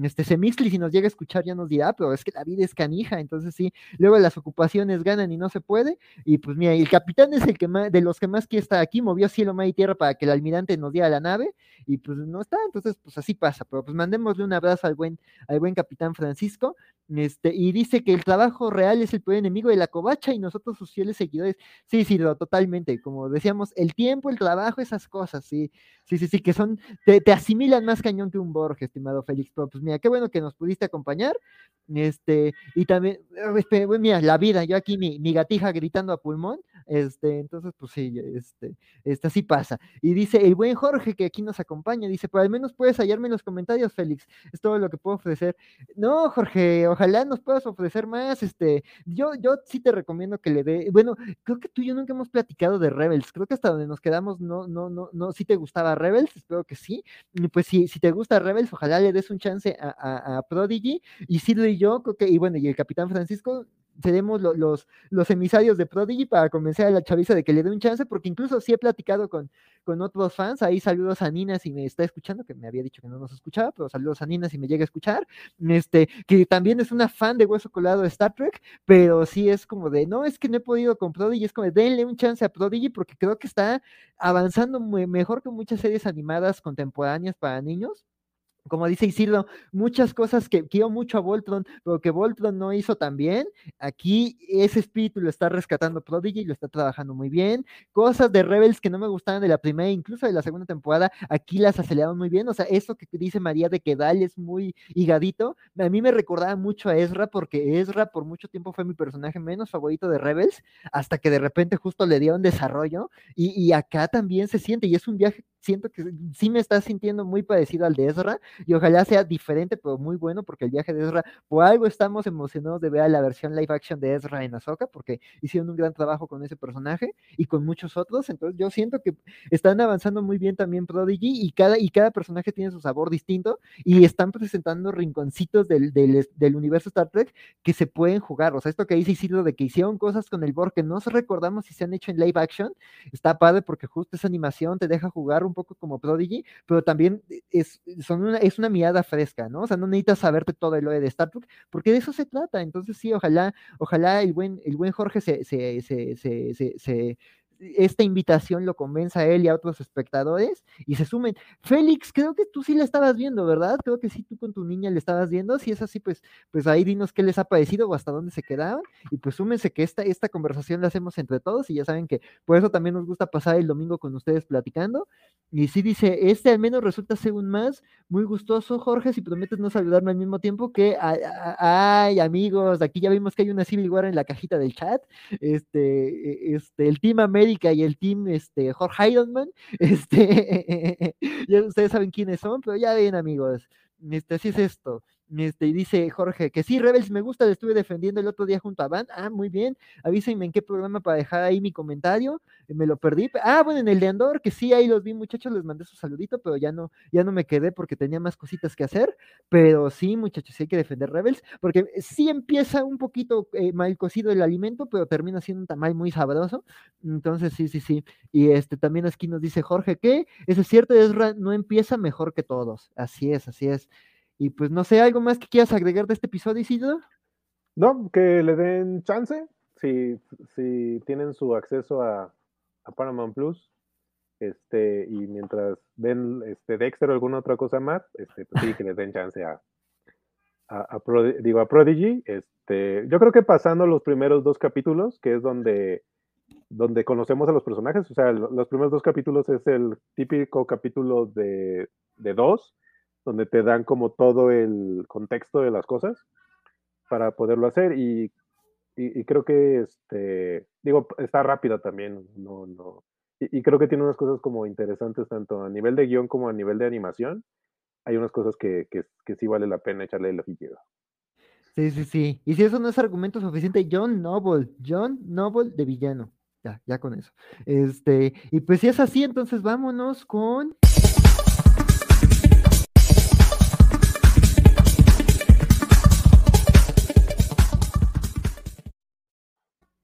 S1: Este Semixli, si nos llega a escuchar, ya nos dirá, pero es que la vida es canija, entonces sí, luego las ocupaciones ganan y no se puede. Y pues mira, el capitán es el que más, de los que más quiere estar aquí, movió cielo, mar y tierra para que el almirante nos diera la nave, y pues no está, entonces pues así pasa, pero pues mandemos un abrazo al buen, al buen capitán Francisco, este, y dice que el trabajo real es el peor enemigo de la covacha y nosotros sus fieles seguidores. Sí, sí, totalmente, como decíamos, el tiempo, el trabajo, esas cosas, sí, sí, sí, sí, que son, te, asimilan más cañón que un Borges, estimado Félix, pero pues mira, qué bueno que nos pudiste acompañar, este, y también, este, mira, la vida, yo aquí mi, mi gatija gritando a pulmón, este, entonces, pues sí, este, este, así pasa. Y dice el buen Jorge que aquí nos acompaña, dice, pero al menos puedes hallarme en los comentarios, Félix, es todo lo que puedo ofrecer. No, Jorge, ojalá nos puedas ofrecer más, este, yo, yo sí te recomiendo que le dé, bueno, creo que tú y yo nunca hemos platicado de Rebels, creo que hasta donde nos quedamos, no, no, no, no, si te gustaba Rebels, espero que sí, pues si, si te gusta Rebels, ojalá le des un chance a, a, Prodigy, y Silvio y yo, creo que, y bueno, y el Capitán Francisco, seremos los, los emisarios de Prodigy para convencer a la chaviza de que le dé un chance, porque incluso sí he platicado con, con otros fans. Ahí saludos a Nina si me está escuchando, que me había dicho que no nos escuchaba, pero saludos a Nina si me llega a escuchar. Este, que también es una fan de Hueso Colado de Star Trek, pero sí es como de, no, es que no he podido con Prodigy, es como de, denle un chance a Prodigy porque creo que está avanzando mejor que muchas series animadas contemporáneas para niños como dice Isidro, muchas cosas que quiero mucho a Voltron, pero que Voltron no hizo tan bien. Aquí ese espíritu lo está rescatando Prodigy, lo está trabajando muy bien. Cosas de Rebels que no me gustaban de la primera, incluso de la segunda temporada, aquí las aceleraron muy bien. O sea, eso que dice María de que Dal es muy higadito, a mí me recordaba mucho a Ezra, porque Ezra por mucho tiempo fue mi personaje menos favorito de Rebels, hasta que de repente justo le dieron desarrollo. Y, y acá también se siente, y es un viaje, siento que sí me está sintiendo muy parecido al de Ezra y ojalá sea diferente, pero muy bueno, porque el viaje de Ezra, por algo estamos emocionados de ver la versión live action de Ezra en Ahsoka, porque hicieron un gran trabajo con ese personaje y con muchos otros, entonces yo siento que están avanzando muy bien también Prodigy y cada, y cada personaje tiene su sabor distinto y están presentando rinconcitos del, del, universo Star Trek que se pueden jugar, o sea, esto que dice Isidro de que hicieron cosas con el Borg que no recordamos si se han hecho en live action, está padre porque justo esa animación te deja jugar un poco como Prodigy, pero también es, son una, es una mirada fresca, ¿no? O sea, no necesitas saberte todo el OE de Star Trek, porque de eso se trata. Entonces, sí, ojalá, ojalá el buen, el buen Jorge se, se, se, se esta invitación lo convenza a él y a otros espectadores y se sumen. Félix, creo que tú sí la estabas viendo, ¿verdad? Creo que sí, tú con tu niña le estabas viendo. Si es así, pues, pues ahí dinos qué les ha parecido o hasta dónde se quedaron. Y pues súmense que esta, esta conversación la hacemos entre todos y ya saben que por eso también nos gusta pasar el domingo con ustedes platicando. Y sí dice, este al menos resulta ser un más muy gustoso, Jorge, si prometes no saludarme al mismo tiempo que, ay, amigos, aquí ya vimos que hay una Civil War en la cajita del chat. Este, e, este, el Team América y el team este, Jorge Heidelman, [LAUGHS] este, [LAUGHS] ustedes saben quiénes son, pero ya ven amigos, este, así es esto. Este, y dice Jorge que sí, Rebels me gusta, le estuve defendiendo el otro día junto a Van. Ah, muy bien. Avísenme en qué programa para dejar ahí mi comentario. Eh, me lo perdí. Ah, bueno, en el de Andor, que sí, ahí los vi, muchachos, les mandé su saludito, pero ya no, ya no me quedé porque tenía más cositas que hacer. Pero sí, muchachos, sí hay que defender Rebels, porque sí empieza un poquito eh, mal cocido el alimento, pero termina siendo un tamal muy sabroso. Entonces, sí, sí, sí. Y este también aquí nos dice Jorge que, eso es cierto, Ezra no empieza mejor que todos. Así es, así es. Y pues no sé, ¿algo más que quieras agregar de este episodio, Isidro?
S3: No, que le den chance, si, si tienen su acceso a, Paramount Plus, este, y mientras ven este Dexter o alguna otra cosa más, este, pues sí, que le den chance a, a, digo, a Prodigy. Este, yo creo que pasando los primeros dos capítulos, que es donde, donde conocemos a los personajes, o sea, los primeros dos capítulos es el típico capítulo de, de dos, donde te dan como todo el contexto de las cosas para poderlo hacer y, creo que este digo está rápida también no no y, creo que tiene unas cosas como interesantes tanto a nivel de guion como a nivel de animación. Hay unas cosas que, que, sí vale la pena echarle el ojillo.
S1: Sí sí sí. Y si eso no es argumento suficiente John Noble John Noble de villano. Ya ya con eso. Este y pues si es así entonces vámonos con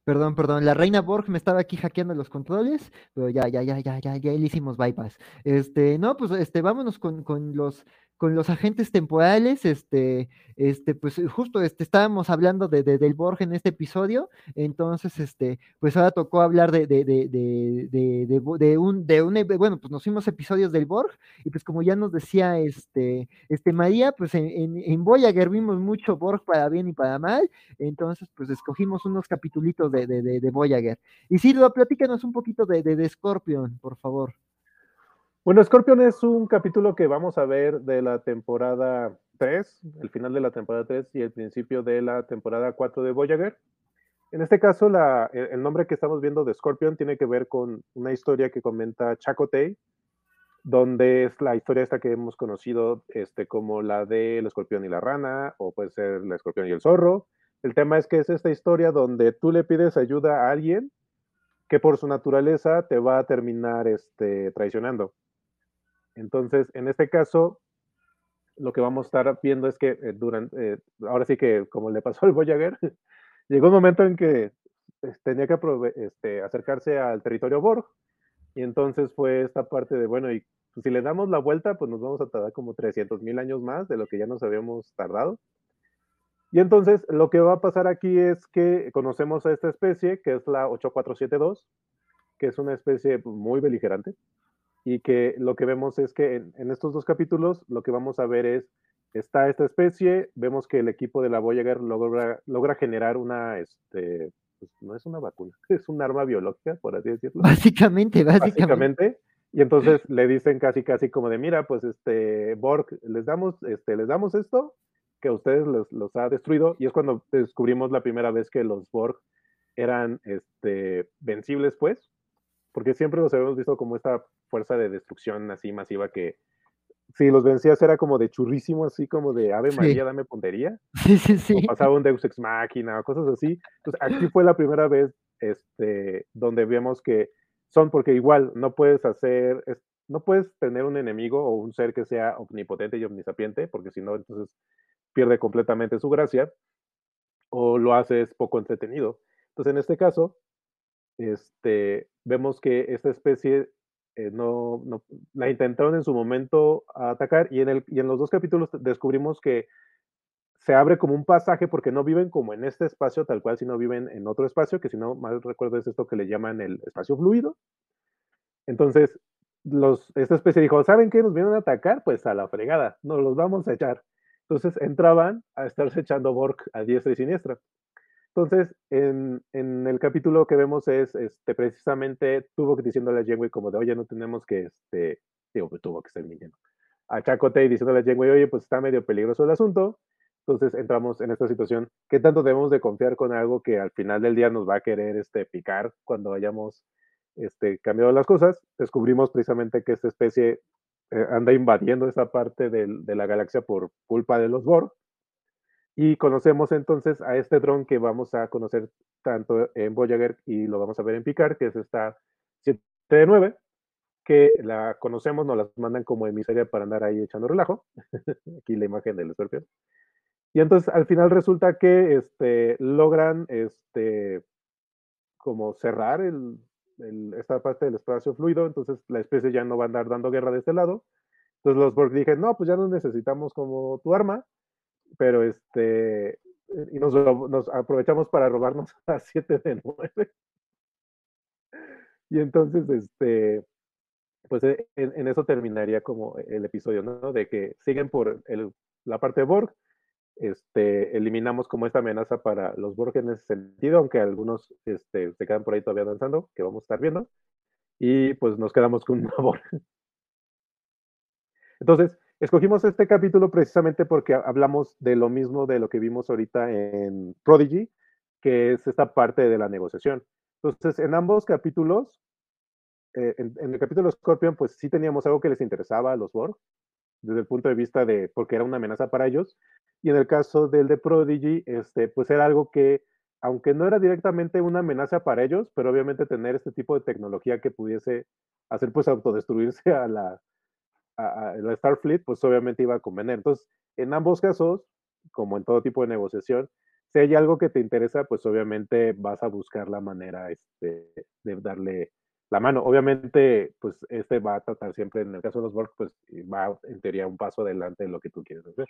S1: Perdón, perdón, la reina Borg me estaba aquí hackeando los controles, pero ya, ya, ya, ya, ya, ya le hicimos bypass. Este, no, pues este, vámonos con, con los con los agentes temporales, este, este, pues eh, justo este, estábamos hablando de, del Borg en este episodio, entonces, este, pues ahora tocó hablar de, de, de, de, un, de un, bueno, pues nos fuimos episodios del Borg, y pues como ya nos decía este, este María, pues en, en, Voyager vimos mucho Borg para bien y para mal, entonces pues escogimos unos capitulitos de, de, de, Voyager. Y Silvia, platícanos un poquito de, de Scorpion, por favor.
S3: Bueno, Scorpion es un capítulo que vamos a ver de la temporada 3, el final de la temporada 3 y el principio de la temporada 4 de Voyager. En este caso, la, el nombre que estamos viendo de Scorpion tiene que ver con una historia que comenta Chakotay, donde es la historia esta que hemos conocido este, como la de el escorpión y la rana, o puede ser el escorpión y el zorro. El tema es que es esta historia donde tú le pides ayuda a alguien que por su naturaleza te va a terminar este, traicionando. Entonces, en este caso, lo que vamos a estar viendo es que eh, durante, eh, ahora sí que como le pasó al Voyager, [LAUGHS] llegó un momento en que tenía que este, acercarse al territorio Borg, y entonces fue esta parte de, bueno, y pues, si le damos la vuelta, pues nos vamos a tardar como 300 mil años más de lo que ya nos habíamos tardado. Y entonces lo que va a pasar aquí es que conocemos a esta especie, que es la 8472, que es una especie muy beligerante, y que lo que vemos es que en, estos dos capítulos lo que vamos a ver es, está esta especie, vemos que el equipo de la Voyager logra, logra generar una, este, pues, no es una vacuna, [LAUGHS] es un arma biológica, por así decirlo.
S1: Básicamente, básicamente. básicamente
S3: y entonces le dicen casi, casi como de, mira, pues este, Borg, les damos, este, les damos esto, que a ustedes los, los, ha destruido, y es cuando descubrimos la primera vez que los Borg eran este, vencibles, pues, porque siempre los habíamos visto como esta fuerza de destrucción así masiva que si los vencías era como de churrísimo, así como de Ave María, dame puntería. [LAUGHS]
S1: Sí, sí, sí.
S3: O pasaba un Deus Ex Machina, cosas así. Entonces, aquí fue la primera vez este, donde vemos que son porque igual no puedes hacer, no puedes tener un enemigo o un ser que sea omnipotente y omnisapiente, porque si no, entonces pierde completamente su gracia, o lo haces poco entretenido. Entonces, en este caso, este, vemos que esta especie eh, no, la intentaron en su momento atacar y en, el, y en los dos capítulos descubrimos que se abre como un pasaje porque no viven como en este espacio tal cual, sino viven en otro espacio, que si no mal recuerdo es esto que le llaman el espacio fluido. Entonces, los, esta especie dijo, ¿saben qué? Nos vienen a atacar, pues a la fregada, nos los vamos a echar. Entonces entraban a estarse echando Borg a diestra y siniestra. Entonces, en, el capítulo que vemos es, este, precisamente, tuvo que diciéndole a Janeway como de, oye, no tenemos que, este, digo, pues tuvo que estar mintiendo. A Chakotay diciéndole a Janeway, oye, pues está medio peligroso el asunto, entonces entramos en esta situación. ¿Qué tanto debemos de confiar con algo que al final del día nos va a querer este, picar cuando hayamos este, cambiado las cosas? Descubrimos precisamente que esta especie eh, anda invadiendo esa parte de, de la galaxia por culpa de los Borg. Y conocemos entonces a este dron que vamos a conocer tanto en Voyager y lo vamos a ver en Picard, que es esta 7 que la conocemos, nos la mandan como emisaria para andar ahí echando relajo. [LAUGHS] Aquí la imagen del escorpión. Y entonces al final resulta que este, logran este, como cerrar el, esta parte del espacio fluido, entonces la especie ya no va a andar dando guerra de este lado. Entonces los Borg dicen, no, pues ya no necesitamos como tu arma, pero este, y nos, nos aprovechamos para robarnos [LAUGHS] a 7 de 9. y entonces, este, pues en, en, eso terminaría como el episodio, ¿no? De que siguen por el, la parte de Borg, este, eliminamos como esta amenaza para los Borg en ese sentido, aunque algunos este, se quedan por ahí todavía danzando, que vamos a estar viendo, y pues nos quedamos con una [LAUGHS] Borg. Entonces, escogimos este capítulo precisamente porque hablamos de lo mismo de lo que vimos ahorita en Prodigy, que es esta parte de la negociación. Entonces, en ambos capítulos, eh, en, el capítulo Scorpion, pues sí teníamos algo que les interesaba a los Borg, desde el punto de vista de, porque era una amenaza para ellos, y en el caso del de Prodigy, este, pues era algo que, aunque no era directamente una amenaza para ellos, pero obviamente tener este tipo de tecnología que pudiese hacer pues autodestruirse a la, a, la Starfleet, pues obviamente iba a convenir. Entonces, en ambos casos, como en todo tipo de negociación, si hay algo que te interesa, pues obviamente vas a buscar la manera este, de darle la mano. Obviamente, pues este va a tratar siempre, en el caso de los Borg, pues va en teoría un paso adelante de lo que tú quieres hacer.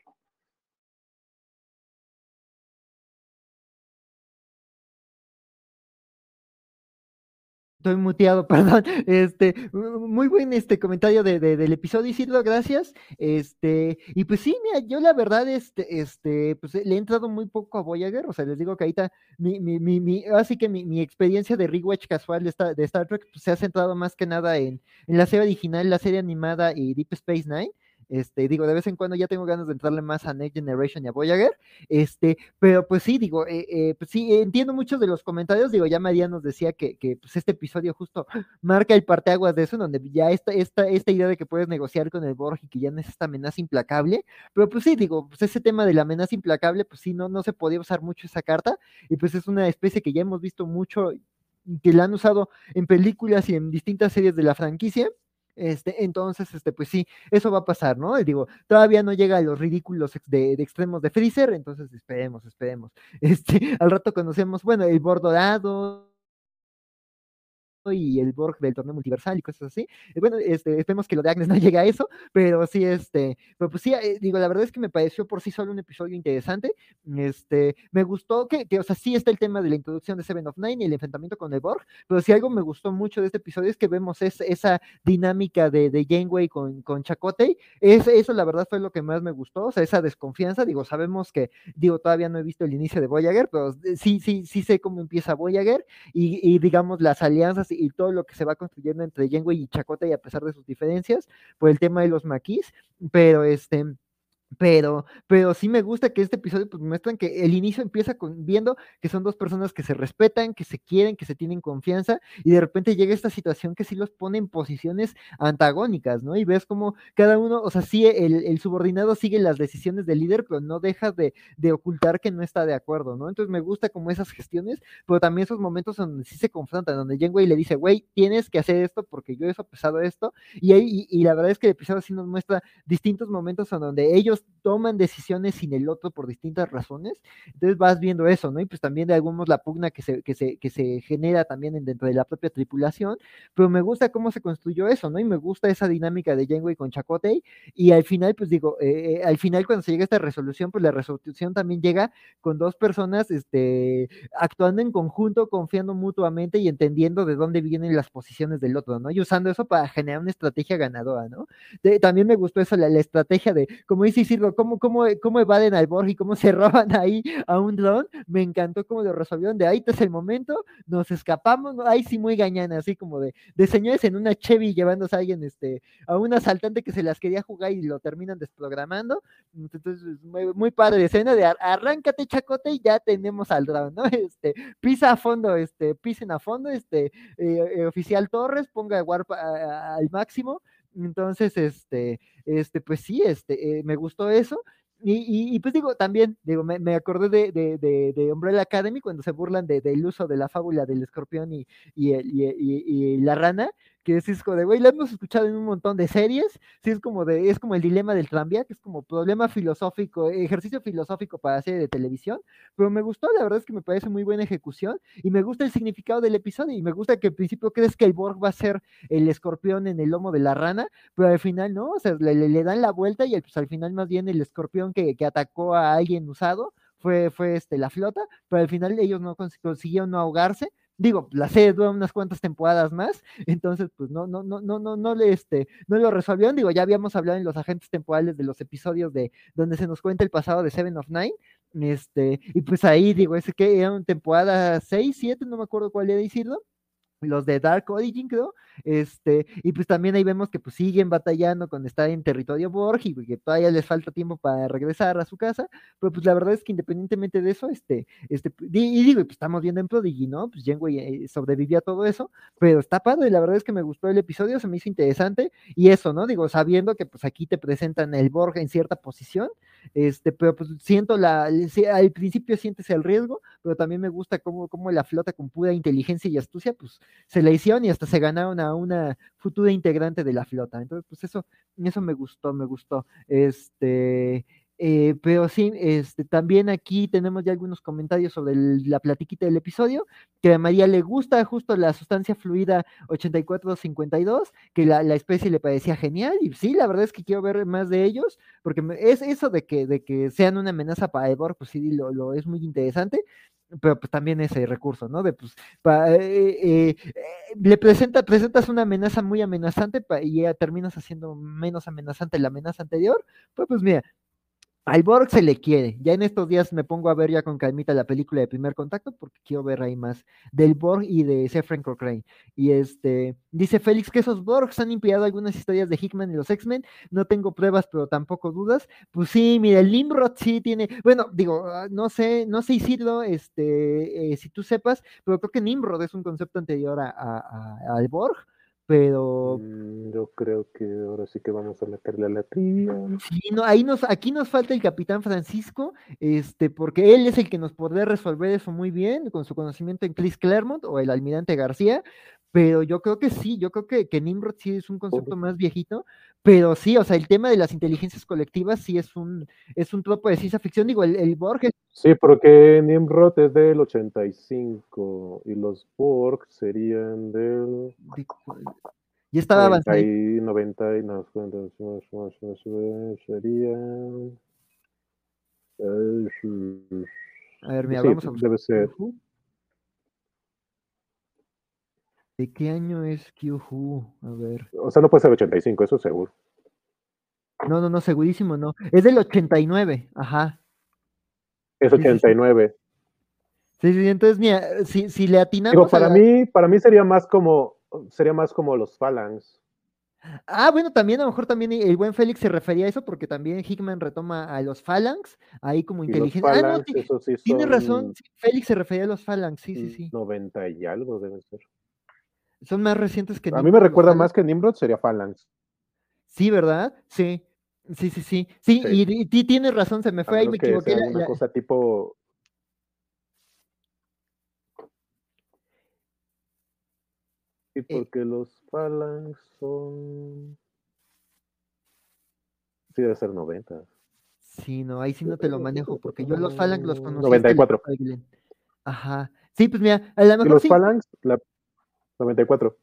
S1: Estoy muteado, [LAUGHS] perdón. Este, muy buen este comentario de, del episodio, Isidro, gracias. Este, y pues sí, mira, yo la verdad, este, este, pues le he entrado muy poco a Voyager, o sea, les digo que ahorita mi, mi, mi, así que mi, experiencia de rewatch casual de, de Star Trek pues, se ha centrado más que nada en, en la serie original, la serie animada y Deep Space Nine. Este, digo, de vez en cuando ya tengo ganas de entrarle más a Next Generation y a Voyager. Este, pero pues sí, digo, eh, eh, pues sí, entiendo muchos de los comentarios. Digo, ya María nos decía que, que pues este episodio justo [GASPS] marca el parteaguas de eso, donde ya esta, esta, esta idea de que puedes negociar con el Borg y que ya no es esta amenaza implacable. Pero pues sí, digo, pues ese tema de la amenaza implacable, pues sí, no, no se podía usar mucho esa carta. Y pues es una especie que ya hemos visto mucho, que la han usado en películas y en distintas series de la franquicia Este, entonces, este, pues sí, eso va a pasar, ¿no? Digo, todavía no llega a los ridículos de, de extremos de Freezer, entonces esperemos, esperemos. [LAUGHS] Este, al rato conocemos, bueno, el Bordorado, y el Borg del torneo multiversal y cosas así. Eh, bueno, este, esperemos que lo de Agnes [LAUGHS] no llegue a eso, pero sí, este, pero pues sí, eh, digo, la verdad es que me pareció por sí solo un episodio interesante. Este, me gustó que, que, o sea, sí está el tema de la introducción de Seven of Nine y el enfrentamiento con el Borg, pero si algo me gustó mucho de este episodio es que vemos es, esa dinámica de, de Janeway con, con Chakotay. Es, eso, la verdad, fue lo que más me gustó, o sea, esa desconfianza. Digo, sabemos que, digo, todavía no he visto el inicio de Voyager, pero sí, sí, sí sé cómo empieza Voyager y, y digamos, las alianzas y todo lo que se va construyendo entre Janeway y Chakota y a pesar de sus diferencias por el tema de los maquis, pero este pero, pero sí me gusta que este episodio pues muestran que el inicio empieza con, viendo que son dos personas que se respetan, que se quieren, que se tienen confianza, y de repente llega esta situación que sí los pone en posiciones antagónicas, ¿no? Y ves como cada uno, o sea, sí, el, el subordinado sigue las decisiones del líder, pero no deja de, de, ocultar que no está de acuerdo, ¿no? Entonces me gusta como esas gestiones, pero también esos momentos donde sí se confrontan, donde Janeway le dice, güey, tienes que hacer esto porque yo he pesado esto, y, y, y la verdad es que el episodio sí nos muestra distintos momentos en donde ellos toman decisiones sin el otro por distintas razones. Entonces vas viendo eso, ¿no? Y pues también de algunos la pugna que se, que se, que se genera también dentro de la propia tripulación, pero me gusta cómo se construyó eso, ¿no? Y me gusta esa dinámica de Janeway con Chakotay, y al final, pues digo, eh, al final cuando se llega a esta resolución, pues la resolución también llega con dos personas este, actuando en conjunto, confiando mutuamente y entendiendo de dónde vienen las posiciones del otro, ¿no? Y usando eso para generar una estrategia ganadora, ¿no? También me gustó eso, la, la estrategia de, como dice Isidro, cómo, cómo, cómo evaden al Borg y cómo se [LAUGHS] roban ahí a un dron. Me encantó cómo lo resolvieron. De ahí es el momento, nos escapamos. Ahí sí, muy gañana, así como de, de señores en una Chevy llevándose a alguien, este, a un asaltante que se las quería jugar y lo terminan desprogramando. Entonces, muy, muy padre escena de arráncate, chacote, y ya tenemos al dron, ¿no? [LAUGHS] Este, pisa a fondo, este, pisen a fondo, este, eh, eh, oficial Torres, ponga warp al máximo entonces, este, este, pues sí, este, eh, me gustó eso. Y, y, y, pues digo, también, digo, me, acordé de, de, de, de, Umbrella Academy cuando se burlan del uso de la fábula del escorpión y, y la rana, que es, como de, güey, la hemos escuchado en un montón de series, sí es como de, es como el dilema del tranvía, que es como problema filosófico, ejercicio filosófico para serie de televisión, pero me gustó, la verdad es que me parece muy buena ejecución, y me gusta el significado del episodio, y me gusta que al principio crees que el Borg va a ser el escorpión en el lomo de la rana, pero al final no, o sea, le, le dan la vuelta y pues al final más bien el escorpión que, que atacó a alguien usado fue, fue este, la flota, pero al final ellos no consiguieron no ahogarse, digo, la serie dura unas cuantas temporadas más, entonces pues no, no, no, no, no, no le este, no lo resolvieron, digo, ya habíamos hablado en los agentes temporales de los episodios de donde se nos cuenta el pasado de Seven of Nine, este, y pues ahí digo, ese que era una temporada 6, 7, no me acuerdo cuál era decirlo, los de Dark Origin, creo, este, y pues también ahí vemos que pues siguen batallando con estar en territorio Borg y que todavía les falta tiempo para regresar a su casa, pero pues la verdad es que independientemente de eso, este, este, y, digo, pues estamos viendo en Prodigy, ¿no? Pues Janeway eh, sobrevivía a todo eso, pero está padre, la verdad es que me gustó el episodio, se me hizo interesante, y eso, ¿no? Digo, sabiendo que pues aquí te presentan el Borg en cierta posición, este, pero pues siento la, al principio sientes el riesgo, pero también me gusta cómo, cómo la flota con pura inteligencia y astucia, pues se la hicieron y hasta se ganaron a una futura integrante de la flota. Entonces, pues eso, eso me gustó, me gustó. Este, eh, pero sí, este, también aquí tenemos ya algunos comentarios sobre el, la platiquita del episodio, que a María le gusta justo la sustancia fluida 8452, que la, la, especie le parecía genial, y sí, la verdad es que quiero ver más de ellos, porque es eso de que, de que sean una amenaza para Eivor, pues sí, lo, lo es muy interesante, pero pues también ese recurso, ¿no? De pues, pa, eh, eh, le presenta, presentas una amenaza muy amenazante y ya terminas haciendo menos amenazante la amenaza anterior, pues, pues mira, al Borg se le quiere. Ya en estos días me pongo a ver ya con calmita la película de Primer Contacto porque quiero ver ahí más del Borg y de Sefren Cochrane. Y este, dice Félix que esos Borgs han impidido algunas historias de Hickman y los X-Men. No tengo pruebas, pero tampoco dudas. Pues sí, mira, el Nimrod sí tiene, bueno, digo, ah, no sé, no sé Isidro, este, eh, si tú sepas, pero creo que Nimrod es un concepto anterior a, a, al Borg pero
S3: mm, yo creo que ahora sí que vamos a meterle a la trivia.
S1: Sí, no, ahí nos, aquí nos falta el capitán Francisco, este, porque él es el que nos podría resolver eso muy bien, con su conocimiento en Chris Claremont o el almirante García, pero yo creo que sí, yo creo que, que Nimrod sí es un concepto más viejito, pero sí, o sea, el tema de las inteligencias colectivas sí es un, es un tropo de ciencia ficción, digo, el, el Borg es-
S3: Sí, porque Nimrod es del 85 y los Borg serían del
S1: ya estaba
S3: 90
S1: avanzado.
S3: y 90 y no, serían
S1: A ver, mira,
S3: sí,
S1: vamos a buscar.
S3: debe ser
S1: Q-Who. ¿De qué año es Q-Who? A ver.
S3: o sea no puede ser 85 eso seguro
S1: No, no, no, segurísimo no. Es del 89, ajá.
S3: es
S1: Sí, sí, sí.
S3: 89
S1: Sí, sí, entonces, mira, si, si le atinamos
S3: digo para mí para mí sería más como sería más como los Phalanx
S1: Ah, bueno, también a lo mejor también el buen Félix se refería a eso porque también Hickman retoma a los Phalanx ahí como inteligencia. Ah, no, sí,
S3: sí
S1: tiene
S3: son
S1: razón. sí, Félix se refería a los Phalanx, sí, sí, sí.
S3: 90 y algo deben ser
S1: Son más recientes que
S3: a mí me recuerda más que Nimrod sería Phalanx
S1: Sí, ¿verdad? Sí. Sí, sí, sí. Sí,
S3: Sí.
S1: y, y ti- tienes razón, se me fue ahí, me
S3: que
S1: equivoqué.
S3: sea una
S1: la-
S3: cosa tipo Sí,
S1: Eh.
S3: porque los Phalanx son. Sí, debe ser 90.
S1: Sí, no, ahí sí no te lo manejo porque yo los Phalanx los conocí. hasta la
S3: 94.
S1: época de Glenn. Ajá. Sí, pues mira, a lo
S3: Y
S1: mejor
S3: los
S1: sí.
S3: Phalanx, la 94.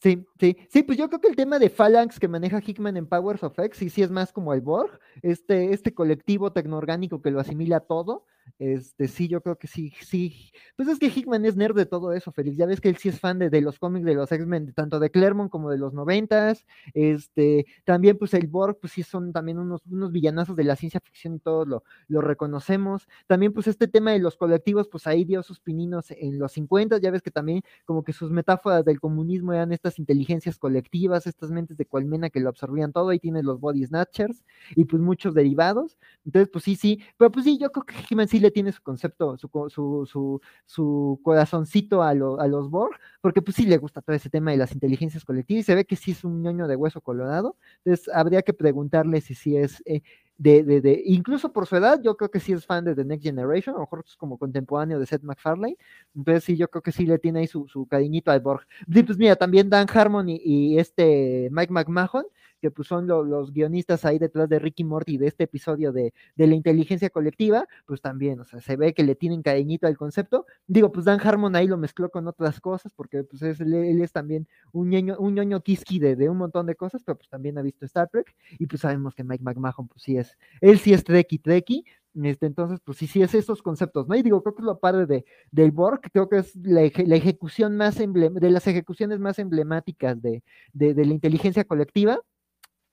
S1: Sí, sí, sí, pues yo creo que el tema de Phalanx que maneja Hickman en Powers of X, sí, sí es más como el Borg, este, este colectivo tecnoorgánico que lo asimila todo, este, sí, yo creo que sí, sí, pues es que Hickman es nerd de todo eso, Félix, ya ves que él sí es fan de, de los cómics de los X-Men, tanto de Claremont como de los noventas, este, también pues el Borg, pues sí son también unos, unos villanazos de la ciencia ficción y todos lo, lo reconocemos, también pues este tema de los colectivos, pues ahí dio sus pininos en los 50, ya ves que también como que sus metáforas del comunismo eran estas inteligencias colectivas, estas mentes de colmena que lo absorbían todo, ahí tienes los body snatchers y pues muchos derivados. Entonces, pues sí, sí, pero pues sí, yo creo que He-Man sí le tiene su concepto, su, su, su, su corazoncito a, lo- a los Borg, porque pues sí le gusta todo ese tema de las inteligencias colectivas y se ve que sí es un ñoño de hueso colorado. Entonces, habría que preguntarle si sí es... eh, de, de, de, incluso por su edad, yo creo que sí es fan de The Next Generation, a lo mejor es como contemporáneo de Seth MacFarlane, entonces sí, yo creo que sí le tiene ahí su, su cariñito al Borg. Sí, pues mira, también Dan Harmon y, y este Mike McMahon, que pues son lo- los guionistas ahí detrás de Ricky Morty de este episodio de, de la inteligencia colectiva, pues también, o sea, se ve que le tienen cariñito al concepto. Digo, pues Dan Harmon ahí lo mezcló con otras cosas, porque pues es, él, es también un ñoño, un ñoño de, de un montón de cosas, pero pues también ha visto Star Trek, y pues sabemos que Mike McMahon, pues sí es, él sí es Trekkie Trekkie, este, entonces, pues sí, sí es esos conceptos, ¿no? Y digo, creo que es lo padre de, del Borg, creo que es la, eje- la ejecución más emblem- de las ejecuciones más emblemáticas de, de la inteligencia colectiva.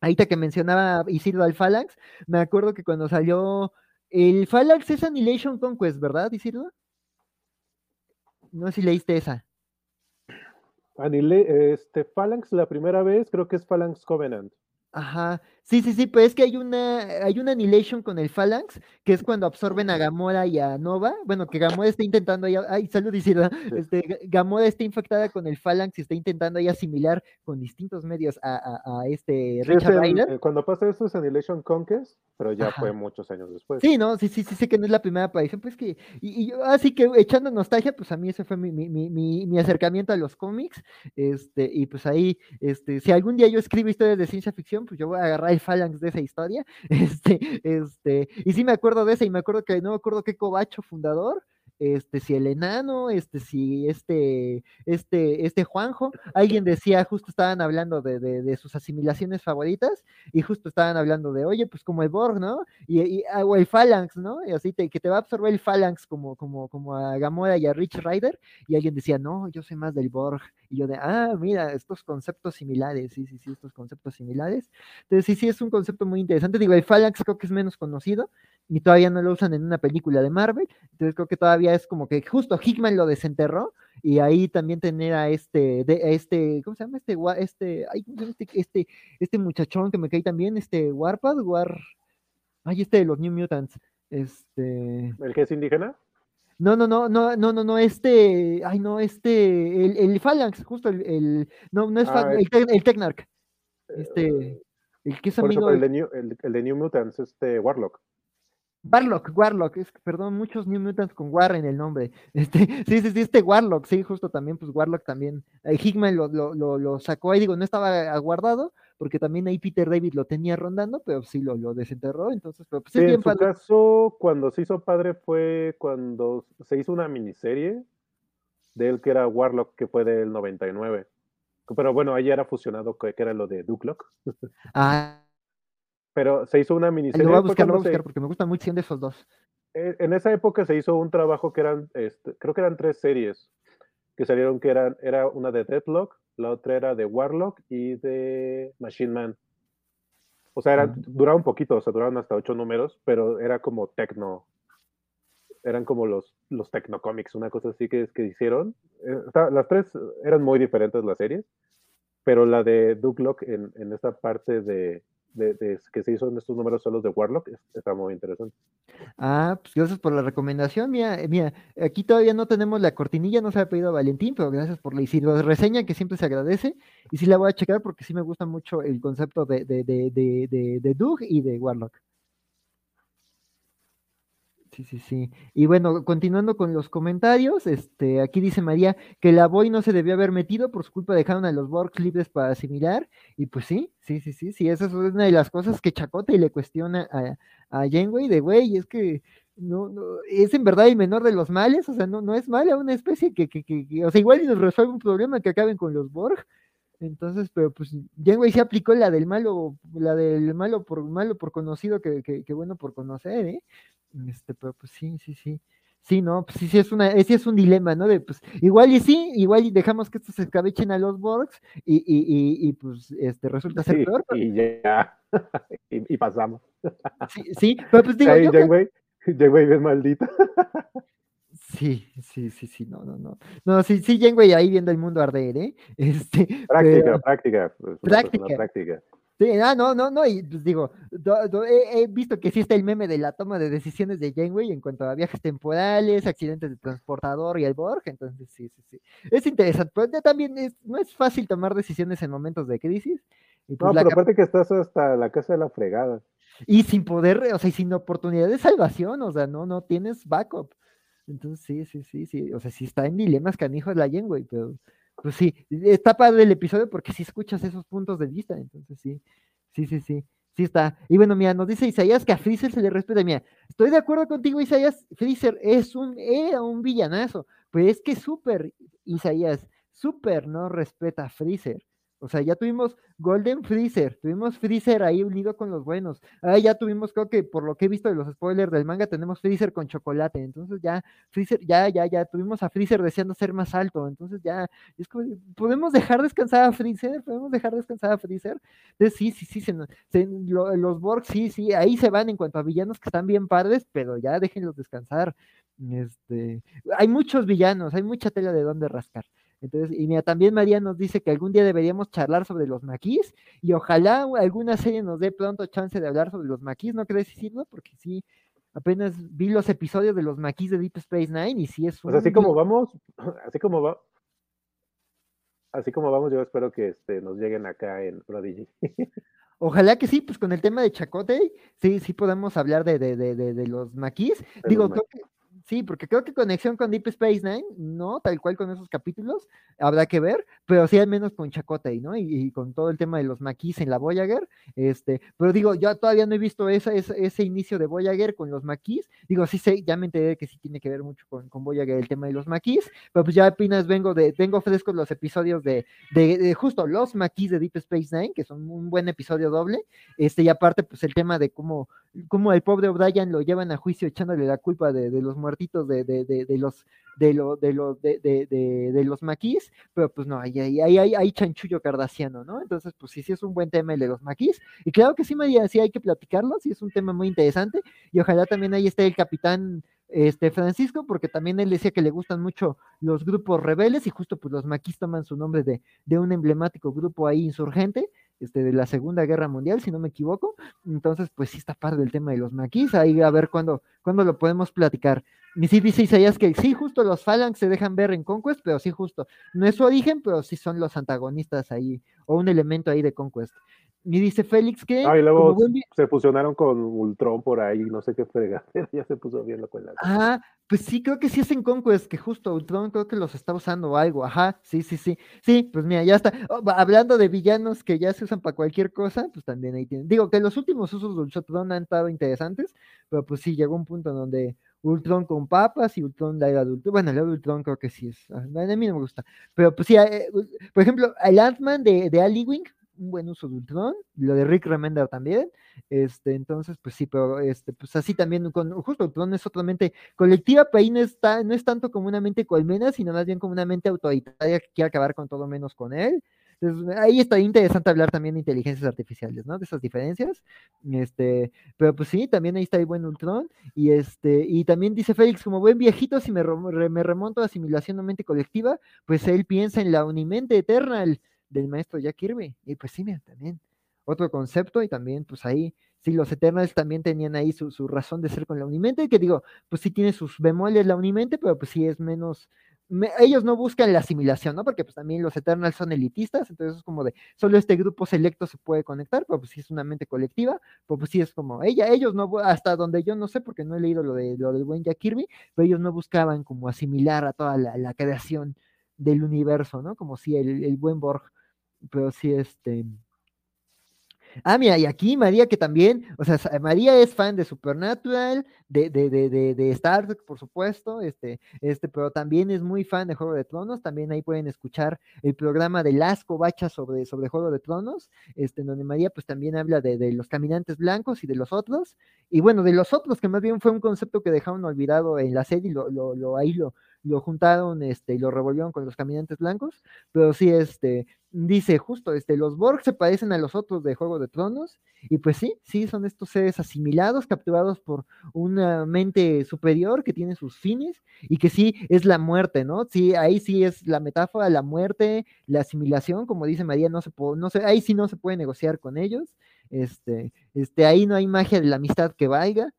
S1: Ahorita que mencionaba Isidro al Phalanx, me acuerdo que cuando salió el Phalanx es Annihilation Conquest, ¿verdad, Isidro? No sé si leíste esa.
S3: Anile, este, Phalanx, la primera vez, creo que es Phalanx Covenant.
S1: Ajá, sí, sí, sí, pero es que hay una, hay una annihilation con el Phalanx, que es cuando absorben a Gamora y a Nova, bueno, que Gamora está intentando ahí, ay, salud, este, Ga- Gamora está infectada con el Phalanx y está intentando ahí asimilar con distintos medios a, a- a este
S3: es
S1: Richard Ryder.
S3: eh, cuando pasa eso es Annihilation Conquest, pero ya
S1: Ajá.
S3: fue muchos años después.
S1: Sí, no, sí, sí, sí, sé que no es la primera aparición, pues que, y, y yo, así que echando nostalgia, pues a mí ese fue mi, mi, mi, mi, mi acercamiento a los cómics, este, y pues ahí, este, si algún día yo escribo historias de ciencia ficción, pues yo voy a agarrar phalanx de esa historia, [LAUGHS] este, este, y sí me acuerdo de esa, y me acuerdo que, no me acuerdo qué cobacho fundador, este, si el enano, este, si este, este, este Juanjo, alguien decía, justo estaban hablando de, de, de sus asimilaciones favoritas, y justo estaban hablando de, oye, pues como el Borg, ¿no? y, y- ah, o el Phalanx, ¿no? Y así te, que te va a absorber el Phalanx como, como, como a Gamora y a Rich Rider, y alguien decía, no, yo soy más del Borg, y yo de, ah, mira, estos conceptos similares, sí, sí, sí, estos conceptos similares. Entonces, sí, sí, es un concepto muy interesante. Digo, el Phalanx creo que es menos conocido, y todavía no lo usan en una película de Marvel, entonces creo que todavía es como que justo Hickman lo desenterró, y ahí también tener a este, de, a este, ¿cómo se llama? Este, este, ay, ¿cómo se llama este, este, este muchachón que me cae también, este Warpad, War, Ay, este de los New Mutants. Este.
S3: ¿El que es indígena?
S1: No, no, no, no, no, no, no, este. Ay, no, este. El, el Phalanx, justo el. el- no, no es
S3: Ah,
S1: Phalanx, el, el Technarch.
S3: Eh,
S1: Este. El que es
S3: eso,
S1: amigo.
S3: pero el de, New, el, el de New Mutants, este Warlock.
S1: Warlock, Warlock, es, perdón, muchos New Mutants con War en el nombre. [LAUGHS] Este, sí, sí, sí, este Warlock, sí, justo también, pues Warlock también. Eh, Hickman lo, lo, lo, lo, sacó ahí, digo, no estaba aguardado, porque también ahí Peter David lo tenía rondando, pero sí lo, lo desenterró, entonces, pero pues
S3: Sí,
S1: bien
S3: en su
S1: padre.
S3: caso, cuando se hizo padre fue cuando se hizo una miniserie de él que era Warlock, que fue del 99. Pero bueno, ahí era fusionado, que era lo de Dukelock.
S1: Ah,
S3: Pero se hizo una miniserie.
S1: lo voy a buscar, lo voy a buscar, porque me gustan mucho de esos dos.
S3: eh, en esa época se hizo un trabajo que eran, este, creo que eran tres series que salieron, que eran, era una de Deadlock, la otra era de Warlock y de Machine Man. O sea, eran,
S1: Ujú.
S3: duraban un poquito, o sea, duraban hasta ocho números, pero era como tecno, eran como los, los tecnocomics, una cosa así que, que hicieron. Eh, las tres eran muy diferentes las series, pero la de Dukelock en, en esta parte de, de- de que se hizo en estos números solos de Warlock es- está muy interesante.
S1: Ah, pues gracias por la recomendación. Mira, eh, mira, aquí todavía no tenemos la cortinilla, no se ha pedido a Valentín, pero gracias por la y si reseña, que siempre se agradece. Y sí la voy a checar porque sí me gusta mucho el concepto de, de, de, de, de Doug y de Warlock. Sí, sí, sí. Y bueno, continuando con los comentarios, este, aquí dice María que la Boy no se debió haber metido, por su culpa dejaron a los Borgs libres para asimilar. Y pues sí, sí, sí, sí, sí, esa es una de las cosas que Chacota le cuestiona a, a Janeway de güey, es que no, no, es en verdad el menor de los males, o sea, no, no es mala una especie que, que, que, o sea, igual y nos resuelve un problema que acaben con los Borg. Entonces, pero pues Janeway se aplicó la del malo, la del malo por malo por conocido que, que, que bueno por conocer, ¿eh? Este, pero pues sí, sí, sí. Sí, no, pues sí, sí es una, sí es un dilema, ¿no? De pues, igual y sí, igual y dejamos que estos se escabechen a los Borgs y, y, y, y, pues este resulta ser
S3: Sí,
S1: peor, pero-
S3: y ya, [LAUGHS] y, pasamos.
S1: sí, sí, pero pues digo, yo
S3: Janeway, Janeway bien maldita. [LAUGHS]
S1: Sí, sí, sí, sí, no, no, no. No, sí, sí, Janeway ahí viendo el mundo arder, ¿eh? [LAUGHS] Este,
S3: Práctica,
S1: pero-
S3: práctica.
S1: Práctica.
S3: práctica.
S1: sí, ah, no, no, no, y pues digo, do- do- he, he visto que existe el meme de la toma de decisiones de Janeway en cuanto a viajes temporales, accidentes de transportador y el Borg, entonces sí, sí, sí. Es interesante, pero ya también es, no es fácil tomar decisiones en momentos de crisis. Y, pues
S3: No,
S1: la
S3: pero aparte que estás hasta la casa de la fregada.
S1: y sin poder, o sea, y sin oportunidad de salvación, o sea, no, no tienes backup. Entonces, sí, sí, sí, sí, o sea, sí está en dilemas canijos la Janeway, pero pues sí, está padre el episodio porque sí escuchas esos puntos de vista, entonces sí, sí, sí, sí, sí está. Y bueno, mira, nos dice Isaías que a Freezer se le respeta, mira, estoy de acuerdo contigo, Isaías, Freezer es un, era un villanazo, pero es que súper, Isaías, súper no respeta a Freezer. O sea, ya tuvimos Golden Freezer, tuvimos Freezer ahí unido con los buenos. Ah, ya tuvimos, creo que por lo que he visto de los spoilers del manga, tenemos Freezer con chocolate. Entonces ya, Freezer, ya, ya, ya, tuvimos a Freezer deseando ser más alto. Entonces ya, es como, ¿podemos dejar descansar a Freezer? ¿Podemos dejar descansar a Freezer? Entonces sí, sí, sí, se se- lo- los Borg, sí, sí, ahí se van en cuanto a villanos que están bien padres, pero ya déjenlos descansar. Este, hay muchos villanos, hay mucha tela de dónde rascar. Entonces, y mira, también María nos dice que algún día deberíamos charlar sobre los maquis y ojalá alguna serie nos dé pronto chance de hablar sobre los maquis, ¿no crees, Isidro? Porque sí, apenas vi los episodios de los maquis de Deep Space Nine y sí es
S3: así como vamos, [CLEARS THROAT] así como va, así como vamos, yo espero que este, nos lleguen acá en Prodigy. [LAUGHS]
S1: Ojalá que sí, pues con el tema de Chacote, sí, sí podemos hablar de, de, de, de, los maquis. Digo, creo que, sí, porque creo que conexión con Deep Space Nine, no, tal cual con esos capítulos, habrá que ver, pero sí al menos con Chacote, ¿no? Y, con todo el tema de los maquis en la Voyager, este, pero digo, yo todavía no he visto esa- ese inicio de Voyager con los maquis, digo, sí sé, ya me enteré que sí tiene que ver mucho con, con Voyager el tema de los maquis, pero pues ya apenas vengo de, tengo frescos los episodios de, de, de justo los maquis de Deep Space Nine, que son un buen episodio doble, este, y aparte, pues el tema de cómo, cómo el pobre O'Brien lo llevan a juicio echándole la culpa de, los muertitos de, de, de, los de lo, de lo, de, de, de, de los maquis, pero pues no, ahí hay, hay, hay, hay chanchullo cardasiano, ¿no? Entonces, pues sí, sí es un buen tema el de los maquis, y claro que sí, María, sí hay que platicarlo, sí es un tema muy interesante, y ojalá también ahí esté el capitán este Francisco, porque también él decía que le gustan mucho los grupos rebeldes, y justo pues los maquis toman su nombre de, de un emblemático grupo ahí insurgente, este, de la Segunda Guerra Mundial, si no me equivoco. Entonces, pues sí está padre el tema de los maquis, ahí a ver cuándo, cuándo lo podemos platicar. Y sí dice Isaías que sí, justo los Phalanx se dejan ver en Conquest, pero sí, justo. No es su origen, pero sí son los antagonistas ahí, o un elemento ahí de Conquest. Y dice Félix que.
S3: Ah, y luego se fusionaron con Ultron por ahí, no sé qué frega. [LAUGHS] ya se puso bien la cuela.
S1: Ah, pues sí, creo que sí es en Conquest, que justo Ultron creo que los está usando o algo. Ajá, sí, sí, sí. Sí, pues mira, ya está. Oh, hablando de villanos que ya se usan para cualquier cosa, pues también ahí tienen. Digo que los últimos usos de Ultron han estado interesantes, pero pues sí, llegó un punto en donde Ultron con papas y Ultron la era de Ultron. Bueno, el de Ultron creo que sí es. A mí no me gusta. Pero pues sí, eh, por ejemplo, el Ant-Man de, de Ali Wing un buen uso de Ultron, lo de Rick Remender también, este, entonces, pues sí, pero este, pues así también, justo Ultron es totalmente colectiva, pero ahí no, está, no es tanto como una mente colmena, sino más bien como una mente autoritaria que quiere acabar con todo menos con él. Entonces, ahí está interesante hablar también de inteligencias artificiales, ¿no? De esas diferencias. Este, pero pues sí, también ahí está el buen Ultron. Y este, y también dice Félix, como buen viejito, si me, remonto a asimilación de mente colectiva, pues él piensa en la unimente eternal del maestro Jack Kirby. Y pues sí, mira, también otro concepto y también pues ahí, sí, los Eternals también tenían ahí su, razón de ser con la Unimente, que digo, pues sí tiene sus bemoles la Unimente, pero pues sí es menos, ellos no buscan la asimilación, ¿no? Porque pues también los Eternals son elitistas, entonces es como de, solo este grupo selecto se puede conectar, pero pues sí es una mente colectiva, pero pues sí es como, ella, ellos no, hasta donde yo no sé, porque no he leído lo, de, lo del buen Jack Kirby, pero ellos no buscaban como asimilar a toda la, creación del universo, ¿no? Como si el, el buen Borg pero sí, este. Ah, mira, y aquí María que también, o sea, María es fan de Supernatural, de, de, de, de, Star Trek, por supuesto, este, este, pero también es muy fan de Juego de Tronos, también ahí pueden escuchar el programa de Las Covachas sobre, sobre Juego de Tronos, este, donde María pues también habla de, de, los caminantes blancos y de los otros, y bueno, de los otros, que más bien fue un concepto que dejaron olvidado en la serie, lo, lo, lo ahí lo, lo juntaron este, y lo revolvieron con los caminantes blancos, pero sí, este, dice justo, este, los Borg se parecen a los otros de Juego de Tronos, y pues sí, sí, son estos seres asimilados, capturados por una mente superior que tiene sus fines, y que sí es la muerte, ¿no? Sí, ahí sí es la metáfora, la muerte, la asimilación, como dice María, no se puede, no se, ahí sí no se puede negociar con ellos, este, este, ahí no hay magia de la amistad que valga,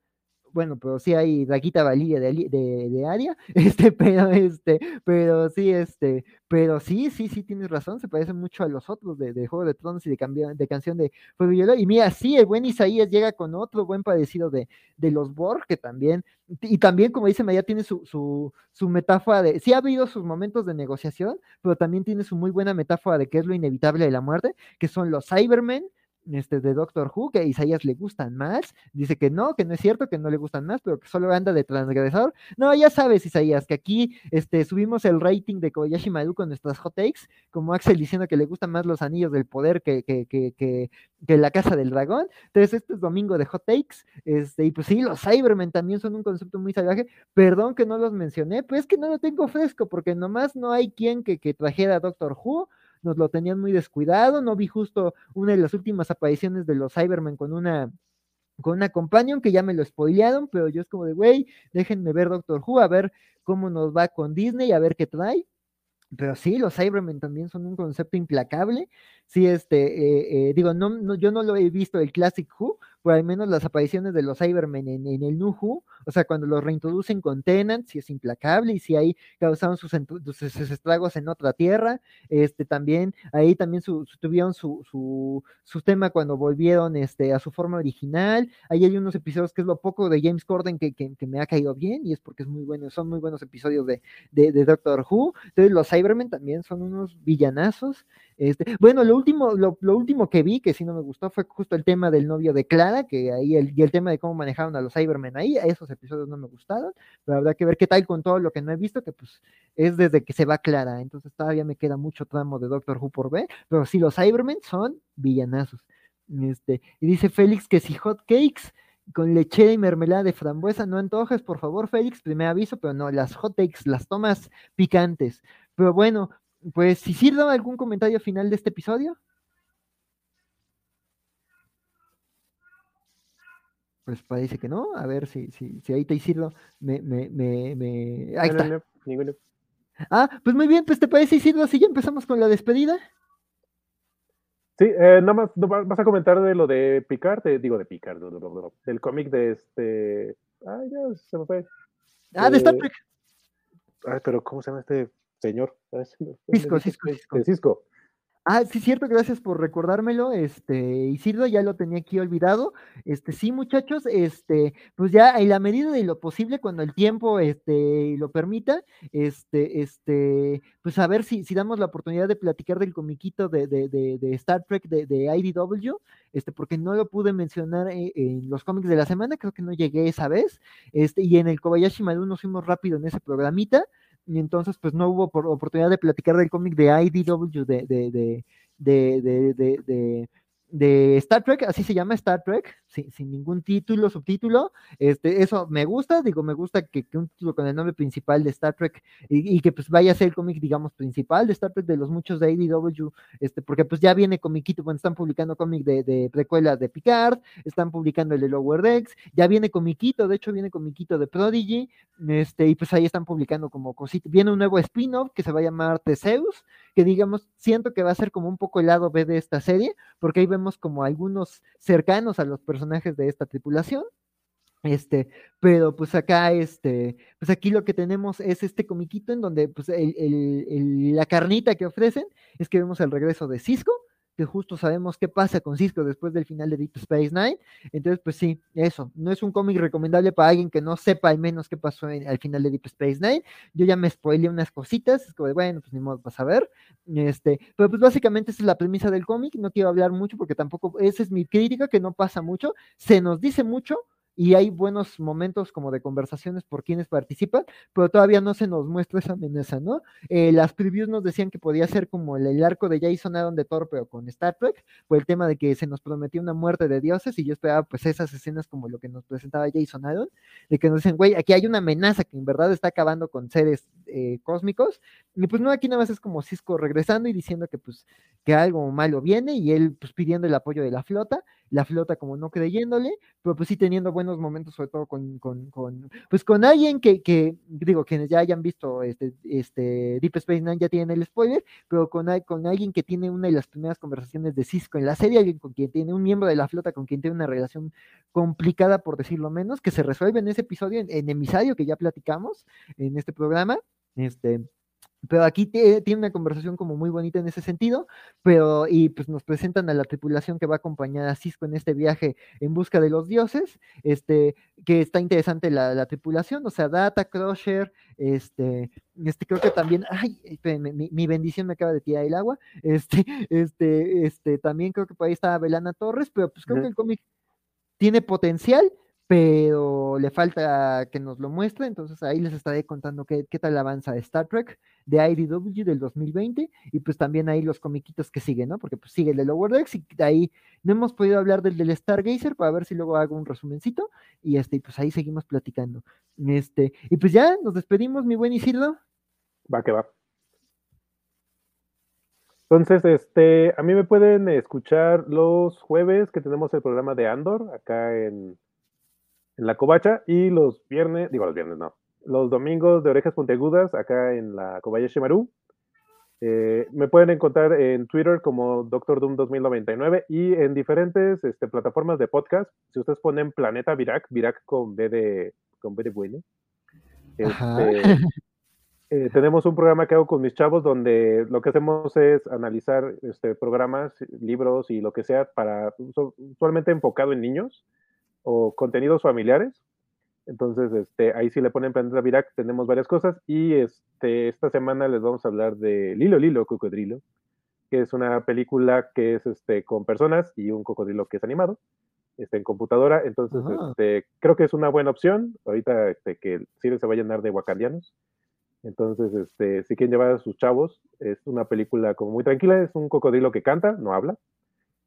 S1: bueno, pero sí hay Raquita Valilla de, de, de Aria, [LAUGHS] este, pero este, pero sí, este, pero sí, sí, sí, tienes razón, se parece mucho a los otros de, Juego de Tronos y de, de canción de Fuego y Y mira, sí, el buen Isaías llega con otro buen parecido de, de los Borg, que también, y también, como dice María, tiene su, su, su metáfora de, sí ha habido sus momentos de negociación, pero también tiene su muy buena metáfora de qué es lo inevitable de la muerte, que son los Cybermen, este, de Doctor Who, que a Isaías le gustan más. Dice que no, que no es cierto, que no le gustan más, pero que solo anda de transgresor. No, ya sabes, Isaías, que aquí este, subimos el rating de Kobayashi Maru con nuestras hot takes, como Axel diciendo que le gustan más los anillos del poder que, que, que, que, la casa del dragón. Entonces, este es domingo de hot takes. Este, y pues sí, los Cybermen también son un concepto muy salvaje. Perdón que no los mencioné, pues es que no lo tengo fresco, porque nomás no hay quien que, que trajera a Doctor Who nos lo tenían muy descuidado, no vi justo una de las últimas apariciones de los Cybermen con una con una companion que ya me lo spoilearon, pero yo es como de, güey, déjenme ver Doctor Who, a ver cómo nos va con Disney, a ver qué trae. Pero sí, los Cybermen también son un concepto implacable. Sí, este, eh, eh, digo, no, no, yo no lo he visto el Classic Who, por al menos las apariciones de los Cybermen en, en el Nuhu, o sea, cuando los reintroducen con Tenant, si es implacable y si ahí causaron sus, estragos en otra tierra, este también, ahí también tuvieron su, su, tema cuando volvieron este, a su forma original, ahí hay unos episodios que es lo poco de James Corden que, que, me ha caído bien y es porque es muy bueno, son muy buenos episodios de, de Doctor Who, entonces los Cybermen también son unos villanazos, este, bueno, lo último, lo, último que vi, que sí no me gustó, fue justo el tema del novio de Clara, que ahí el, y el tema de cómo manejaron a los Cybermen ahí, esos episodios no me gustaron, pero habrá que ver qué tal con todo lo que no he visto, que pues es desde que se va Clara, entonces todavía me queda mucho tramo de Doctor Who por ver, pero sí, los Cybermen son villanazos. Este, y dice Félix que si hot cakes con lechera y mermelada de frambuesa no antojes, por favor, Félix, primer aviso, pero no, las hot cakes, las tomas picantes. Pero bueno, pues, Isidro, ¿algún comentario final de este episodio? Pues parece que no. A ver si, si, si ahí te Isidro me, me, me, me... Ahí está. Ah, pues muy bien, pues te parece Isidro, así ya empezamos con la despedida.
S3: Sí, eh, nada más vas a comentar de lo de Picard, digo de Picard, del cómic de este. Ah, ya se me fue.
S1: Ah, de Star Trek.
S3: Ay, pero ¿cómo se llama este señor? [LAUGHS]
S1: Cisco, Cisco,
S3: Cisco. Cisco.
S1: Ah, sí, cierto, gracias por recordármelo. Este, Isidro, ya lo tenía aquí olvidado. Este, sí, muchachos, este, pues ya en la medida de lo posible, cuando el tiempo este, lo permita, este, este, pues a ver si, si damos la oportunidad de platicar del comiquito de, de, de, Star Trek de, de, IDW, este, porque no lo pude mencionar en, en, los cómics de la semana, creo que no llegué esa vez. Este, y en el Kobayashi Maru nos fuimos rápido en ese programita y entonces pues no hubo oportunidad de platicar del cómic de IDW de, de, de, de, de Star Trek, así se llama Star Trek, sin, ningún título, subtítulo. Este, eso me gusta, digo, me gusta que, un título con el nombre principal de Star Trek y, que pues vaya a ser el cómic, digamos, principal de Star Trek de los muchos de ADW, este, porque pues ya viene comiquito, bueno, están publicando cómic de, de de Picard, están publicando el de Lower Decks, ya viene comiquito, de hecho viene comiquito de Prodigy, este, y pues ahí están publicando como cositas. Viene un nuevo spin-off que se va a llamar Teseus, que digamos, siento que va a ser como un poco el lado B de esta serie, porque ahí vemos como algunos cercanos a los personajes de esta tripulación. Este, pero pues acá, este, pues aquí lo que tenemos es este comiquito en donde pues la carnita que ofrecen es que vemos el regreso de Cisco, que justo sabemos qué pasa con Cisco después del final de Deep Space Nine. Entonces, pues sí, eso. No es un cómic recomendable para alguien que no sepa al menos qué pasó al final de Deep Space Nine. Yo ya me spoileé unas cositas, es como bueno, pues ni modo, vas a ver. Este, pero pues básicamente esa es la premisa del cómic. No quiero hablar mucho porque tampoco, esa es mi crítica, que no pasa mucho. Se nos dice mucho, y hay buenos momentos como de conversaciones por quienes participan, pero todavía no se nos muestra esa amenaza, ¿no? Eh, las previews nos decían que podía ser como el, arco de Jason Aaron de Thor, pero con Star Trek, por el tema de que se nos prometió una muerte de dioses y yo esperaba pues esas escenas como lo que nos presentaba Jason Aaron, de que nos dicen, güey, aquí hay una amenaza que en verdad está acabando con seres eh, cósmicos, y pues no, aquí nada más es como Cisco regresando y diciendo que pues que algo malo viene y él pues pidiendo el apoyo de la flota, la flota como no creyéndole, pero pues sí teniendo buenos momentos, sobre todo con, con, con pues con alguien que, que, digo, quienes ya hayan visto este, este Deep Space Nine ya tienen el spoiler, pero con, con alguien que tiene una de las primeras conversaciones de Cisco en la serie, alguien con quien tiene un miembro de la flota, con quien tiene una relación complicada, por decirlo menos, que se resuelve en ese episodio, en, en emisario que ya platicamos en este programa, este, pero aquí tiene una conversación como muy bonita en ese sentido, pero y pues nos presentan a la tripulación que va a acompañar a Cisco en este viaje en busca de los dioses, este, que está interesante la, tripulación, o sea, Data, Crusher, este, este, creo que también, ay, mi, bendición me acaba de tirar el agua, [LAUGHS] este, este, este, también creo que por ahí está Belana Torres, pero pues creo que el cómic tiene potencial, pero le falta que nos lo muestre, entonces ahí les estaré contando qué, qué tal avanza Star Trek de IDW del 2020 y pues también ahí los comiquitos que siguen, ¿no? Porque pues sigue el de Lower Decks y de ahí no hemos podido hablar del del Stargazer para ver si luego hago un resumencito y este, pues ahí seguimos platicando. Este, y pues ya nos despedimos, mi buen Isidro.
S3: Va que va. Entonces, este, a mí me pueden escuchar los jueves que tenemos el programa de Andor acá en en la covacha y los viernes, digo los viernes no, los domingos de orejas puntiagudas acá en la Kobayashi Maru. Eh, me pueden encontrar en Twitter como Doctor Doom 2099 y en diferentes este, plataformas de podcast. Si ustedes ponen Planeta Virac, Virac con B de, con B de bueno. Este, eh, tenemos un programa que hago con mis chavos donde lo que hacemos es analizar este, programas, libros y lo que sea para usualmente enfocado en niños o contenidos familiares. Entonces, este, ahí sí le ponen Planeta Virac, tenemos varias cosas. Y este, esta semana les vamos a hablar de Lilo Lilo Cocodrilo, que es una película que es este, con personas y un cocodrilo que es animado, está en computadora. Entonces, este, creo que es una buena opción. Ahorita este, que cine se va a llenar de wakandianos. Entonces, este, si quieren llevar a sus chavos, es una película como muy tranquila, es un cocodrilo que canta, no habla,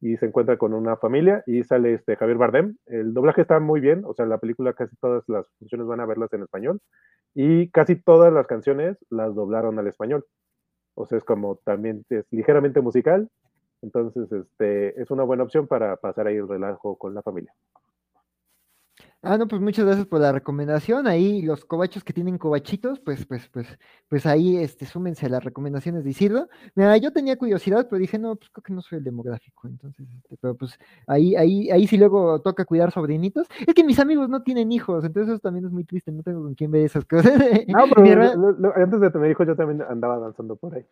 S3: y se encuentra con una familia y sale este Javier Bardem. El doblaje está muy bien, o sea, la película casi todas las funciones van a verlas en español y casi todas las canciones las doblaron al español. O sea, es como también es ligeramente musical, entonces este es una buena opción para pasar ahí el relajo con la familia.
S1: Ah, no, pues muchas gracias por la recomendación. Ahí los cobachos que tienen cobachitos, pues, pues, pues, pues ahí este, súmense a las recomendaciones de Isidro. Mira, yo tenía curiosidad, pero dije, no, pues creo que no soy el demográfico. Entonces, este, pero pues ahí, ahí, ahí sí luego toca cuidar sobrinitos. Es que mis amigos no tienen hijos, entonces eso también es muy triste, no tengo con quién ver esas cosas. [LAUGHS]
S3: No, pero antes de tener hijos yo también andaba danzando por ahí.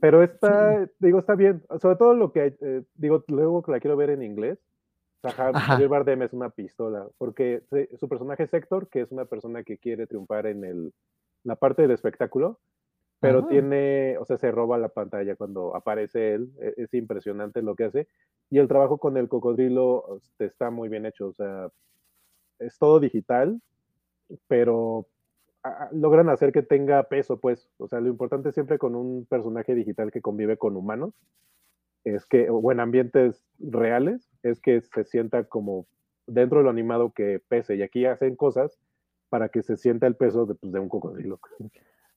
S3: Pero está, digo, está bien. Sobre todo lo que, eh, digo, luego que la quiero ver en inglés Javier Bardem es una pistola, porque su personaje es Héctor, que es una persona que quiere triunfar en el, la parte del espectáculo, pero tiene, o sea, se roba la pantalla cuando aparece él, e, es, impresionante lo que hace, y el trabajo con el cocodrilo este, está muy bien hecho, o sea, es todo digital, pero logran hacer que tenga peso, pues, o sea, lo importante siempre con un personaje digital que convive con humanos es que, o en ambientes reales, es que se sienta como dentro de lo animado que pese. Y aquí hacen cosas para que se sienta el peso de, pues, de un cocodrilo.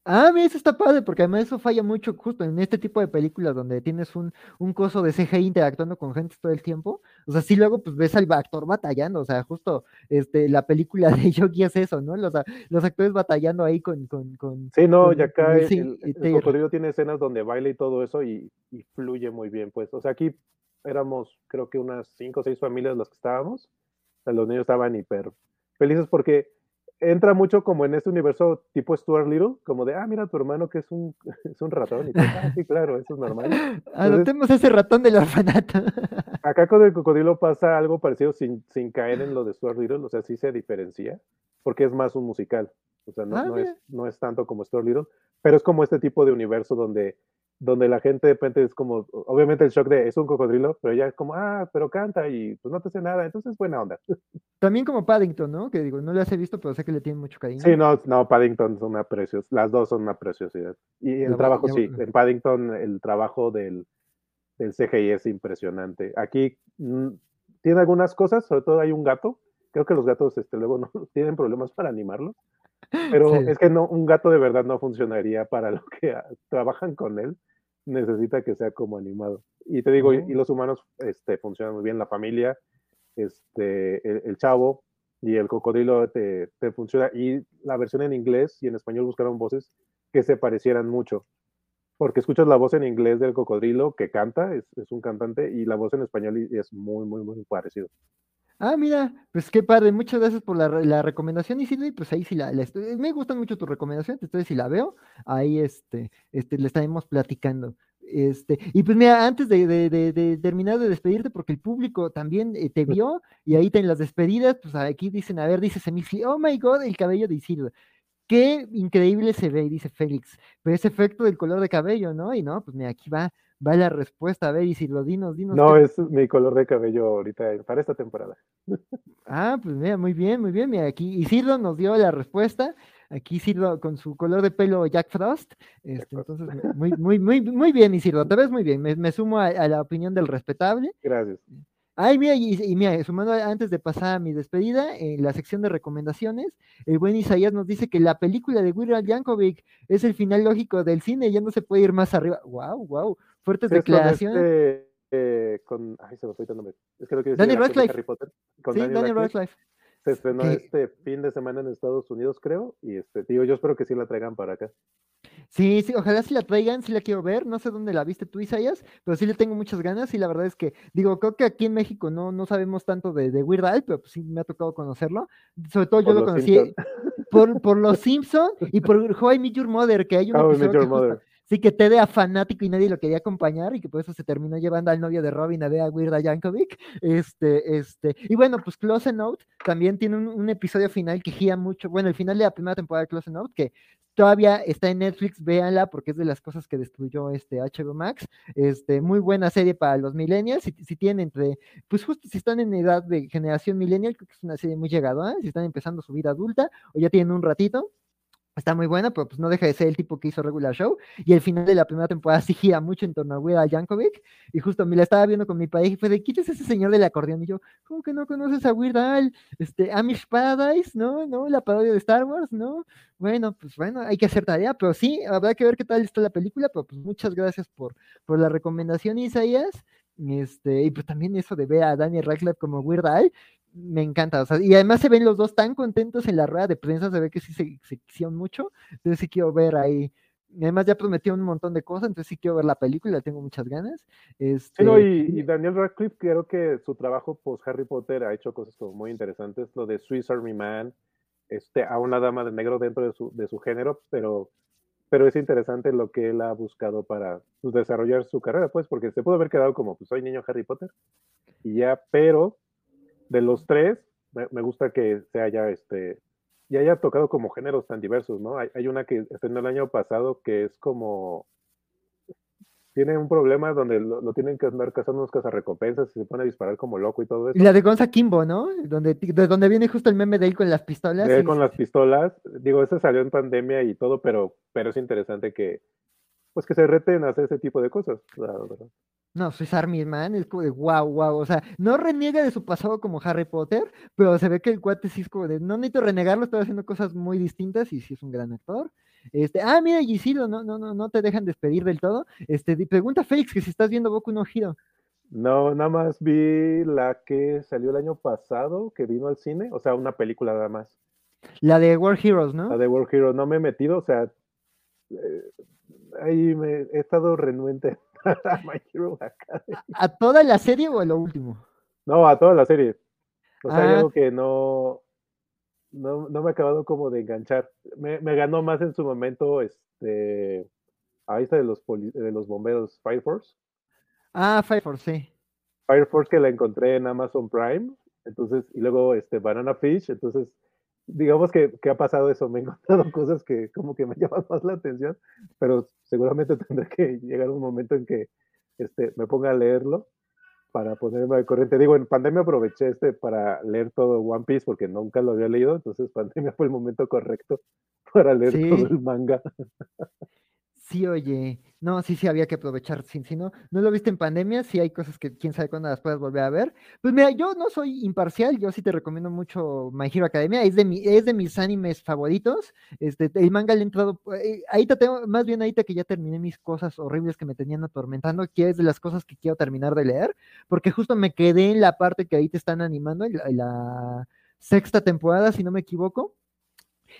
S1: Ah, mira, eso está padre, porque además eso falla mucho justo en este tipo de películas donde tienes un, un coso de CGI interactuando con gente todo el tiempo. O sea, sí luego pues ves al actor batallando, o sea, justo este, la película [LAUGHS] de Yogi es eso, ¿no? Los, los actores batallando ahí con... con, con
S3: sí, no, ya acá el, cocodrilo tiene escenas donde baila y todo eso y, y, fluye muy bien, pues. O sea, aquí éramos creo que unas cinco o seis familias las que estábamos. O sea, los niños estaban hiper felices porque entra mucho como en este universo tipo Stuart Little, como de, ah, mira tu hermano que es un, [LAUGHS] es un ratón. Y ah, sí, claro, eso es normal.
S1: Adoptemos ese ratón del orfanato. [LAUGHS]
S3: acá con el cocodrilo pasa algo parecido sin, sin caer en lo de Stuart Little, o sea, sí se diferencia, porque es más un musical. O sea, no, ah, no, es, no es tanto como Stuart Little, pero es como este tipo de universo donde donde la gente de repente es como, obviamente el shock de es un cocodrilo, pero ya es como, ah, pero canta y pues no te hace nada, entonces es buena onda. [LAUGHS]
S1: También como Paddington, ¿no? Que digo, no las he visto, pero sé que le tienen mucho cariño.
S3: Sí, no, no, Paddington son una preciosidad, las dos son una preciosidad. Y el trabajo, sí, en Paddington el trabajo del, del CGI es impresionante. Aquí mm, tiene algunas cosas, sobre todo hay un gato, creo que los gatos este, luego [LAUGHS] no tienen problemas para animarlo, pero es que no, un gato de verdad no funcionaría para lo que trabajan con él necesita que sea como animado. Y te digo, y, los humanos este, funcionan muy bien, la familia, este, el, chavo y el cocodrilo te, te, funciona. Y la versión en inglés y en español buscaron voces que se parecieran mucho. Porque escuchas la voz en inglés del cocodrilo que canta, es, es un cantante, y la voz en español es muy, muy, muy parecido.
S1: Ah, mira, pues qué padre, muchas gracias por la, la recomendación, Isidro, pues ahí sí la, me gustan mucho tus recomendaciones, entonces si la veo, ahí este, este, le estaremos platicando. Este, y pues mira, antes de, de, de, terminar de despedirte, porque el público también eh, te vio, y ahí en las despedidas, pues aquí dicen, a ver, dice Semifli, oh my god, el cabello de Isidro. Qué increíble se ve, dice Félix. Pero ese efecto del color de cabello, ¿no? Y no, pues mira, aquí va va la respuesta. A ver, y si lo dinos, dinos.
S3: No, es mi color de cabello ahorita para esta temporada. [LAUGHS]
S1: Ah, pues mira, muy bien, muy bien. Mira, aquí Isidro nos dio la respuesta. Aquí Isidro con su color de pelo Jack Frost. Este, entonces, muy, muy, muy, muy bien, Isidro. Te ves muy bien. Me, sumo a, la opinión del respetable.
S3: Gracias.
S1: Ay, mira, y, mira, sumando antes de pasar a mi despedida, en la sección de recomendaciones, el buen Isaías nos dice que la película de Weird Yankovic es el final lógico del cine, ya no se puede ir más arriba. Wow, wow. Fuertes declaraciones.
S3: Este, eh, con, ay, se me fue el nombre. Es que lo que
S1: Daniel Radcliffe.
S3: Harry Potter.
S1: Con sí, Daniel, Radcliffe.
S3: Se estrenó este fin de semana en Estados Unidos, creo. Y este, digo, yo espero que sí la traigan para acá.
S1: Sí, sí, ojalá sí la traigan, sí la quiero ver. No sé dónde la viste tú, Isaías, pero sí le tengo muchas ganas. Y la verdad es que, digo, creo que aquí en México no, no sabemos tanto de, de Weird Al, pero pues sí me ha tocado conocerlo. Sobre todo yo lo conocí por, por, [LAUGHS] los Simpsons y por How I Meet Your Mother, que hay un
S3: How episodio
S1: Sí, que Ted era fanático y nadie lo quería acompañar y que por eso se terminó llevando al novio de Robin a ver a Weird Yankovic. Este, este, y bueno, pues Close Note también tiene un, episodio final que gira mucho, bueno, el final de la primera temporada de Close Note, que todavía está en Netflix, véanla porque es de las cosas que destruyó este HBO Max. Este, muy buena serie para los millennials, si, si tienen entre, pues justo si están en edad de generación millennial, creo que es una serie muy llegada, si están empezando su vida adulta o ya tienen un ratito Está muy buena, pero pues no deja de ser el tipo que hizo Regular Show. Y el final de la primera temporada sí gira mucho en torno a Weird Yankovic. Y justo me la estaba viendo con mi pareja y fue de, ¿quién es ese señor del acordeón? Y yo, ¿cómo que no conoces a Weird Al? Este, Amish Paradise, ¿no? ¿No? La parodia de Star Wars, ¿no? Bueno, pues bueno, hay que hacer tarea, pero sí, habrá que ver qué tal está la película, pero pues muchas gracias por, por la recomendación, Isaías. Este, y pues también eso de ver a Daniel Radcliffe como Weird Al, me encanta, o sea, y además se ven los dos tan contentos en la rueda de prensa, se ve que sí se, se quisieron mucho, entonces sí quiero ver ahí, además ya prometió un montón de cosas, entonces sí quiero ver la película, tengo muchas ganas. Este,
S3: Sí, no, y, y Daniel Radcliffe creo que su trabajo post Harry Potter ha hecho cosas como muy interesantes, lo de Swiss Army Man, este, a una dama de negro dentro de su, de su género, pero, pero es interesante lo que él ha buscado para pues, desarrollar su carrera, pues, porque se pudo haber quedado como, pues soy niño Harry Potter, y ya, pero de los tres, me, me gusta que se haya, este, y haya tocado como géneros tan diversos, ¿no? Hay, hay una que estrenó el año pasado que es como tiene un problema donde lo, lo tienen que andar cazando unos cazarrecompensas y se pone a disparar como loco y todo eso.
S1: y la de Gonza Kimbo, ¿no? Donde, de donde viene justo el meme de él con las pistolas.
S3: De él
S1: y-
S3: con las pistolas, digo, ese salió en pandemia y todo, pero, pero es interesante que, pues que se reten a hacer ese tipo de cosas. la verdad.
S1: No, Swiss Army Man es como de wow, wow. O sea, no reniega de su pasado como Harry Potter, pero se ve que el cuate sí es como de no necesito renegarlo, estoy haciendo cosas muy distintas y sí es un gran actor. Este, ah, mira, Gisilo, no, no, no, no te dejan despedir del todo. Este, pregunta a Félix que si estás viendo Boku no Hero.
S3: No, nada más vi la que salió el año pasado, que vino al cine, o sea, una película nada más.
S1: La de War Heroes, ¿no?
S3: La de World Hero, no me he metido, o sea, eh, ahí me he estado renuente [LAUGHS] a My Hero Academy.
S1: ¿A toda la serie o a lo último?
S3: No, a toda la serie. O sea, hay
S1: Ah.
S3: algo que no, no, no me ha acabado como de enganchar. Me, me ganó más en su momento, este, ahí está de los, poli- de los bomberos Fire Force.
S1: Ah, Fire Force, sí.
S3: Fire Force que la encontré en Amazon Prime, entonces, y luego este Banana Fish, entonces, digamos que, que ha pasado eso, me he encontrado [LAUGHS] cosas que como que me [LAUGHS] llaman más la atención, pero seguramente [LAUGHS] tendré que llegar un momento en que este, me ponga a leerlo para ponerme al corriente. Digo, en pandemia aproveché este para leer todo One Piece porque nunca lo había leído, entonces pandemia fue el momento correcto para leer
S1: Sí.
S3: todo el manga.
S1: Sí, oye, no, sí, sí, había que aprovechar, si, si no, no lo viste en pandemia, sí hay cosas que quién sabe cuándo las puedas volver a ver. Pues mira, yo no soy imparcial, yo sí te recomiendo mucho My Hero Academia, es de, mi, es de mis animes favoritos, este, el manga le he entrado, eh, ahorita tengo, más bien ahorita que ya terminé mis cosas horribles que me tenían atormentando, que es de las cosas que quiero terminar de leer, porque justo me quedé en la parte que ahí te están animando, en la, en la sexta temporada, si no me equivoco.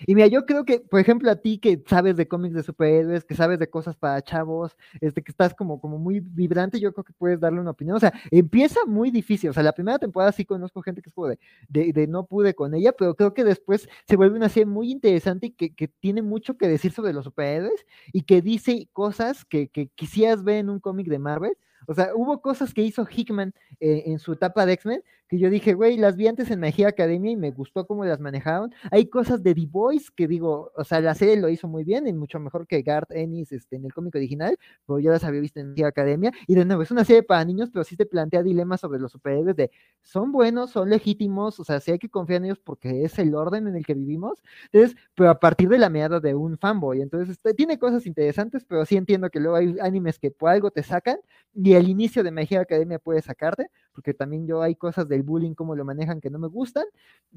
S1: Y mira, yo creo que, por ejemplo, a ti que sabes de cómics de superhéroes, que sabes de cosas para chavos, este, que estás como, como muy vibrante, yo creo que puedes darle una opinión. O sea, empieza muy difícil. O sea, la primera temporada sí conozco gente que es como de, de, no pude con ella, pero creo que después se vuelve una serie muy interesante y que, que tiene mucho que decir sobre los superhéroes y que dice cosas que, que quisieras ver en un cómic de Marvel. O sea, hubo cosas que hizo Hickman eh, en su etapa de X-Men que yo dije, güey, las vi antes en Hero Academia y me gustó cómo las manejaron. Hay cosas de The Voice que digo, o sea, la serie lo hizo muy bien y mucho mejor que Garth Ennis este, en el cómic original, pero yo las había visto en Hero Academia. Y de nuevo, es una serie para niños, pero sí te plantea dilemas sobre los superhéroes de, son buenos, son legítimos, o sea, sí hay que confiar en ellos porque es el orden en el que vivimos. Entonces, pero a partir de la mirada de un fanboy. Entonces, este, tiene cosas interesantes, pero sí entiendo que luego hay animes que por algo te sacan y el inicio de Hero Academia puede sacarte, porque también yo hay cosas del bullying, cómo lo manejan, que no me gustan,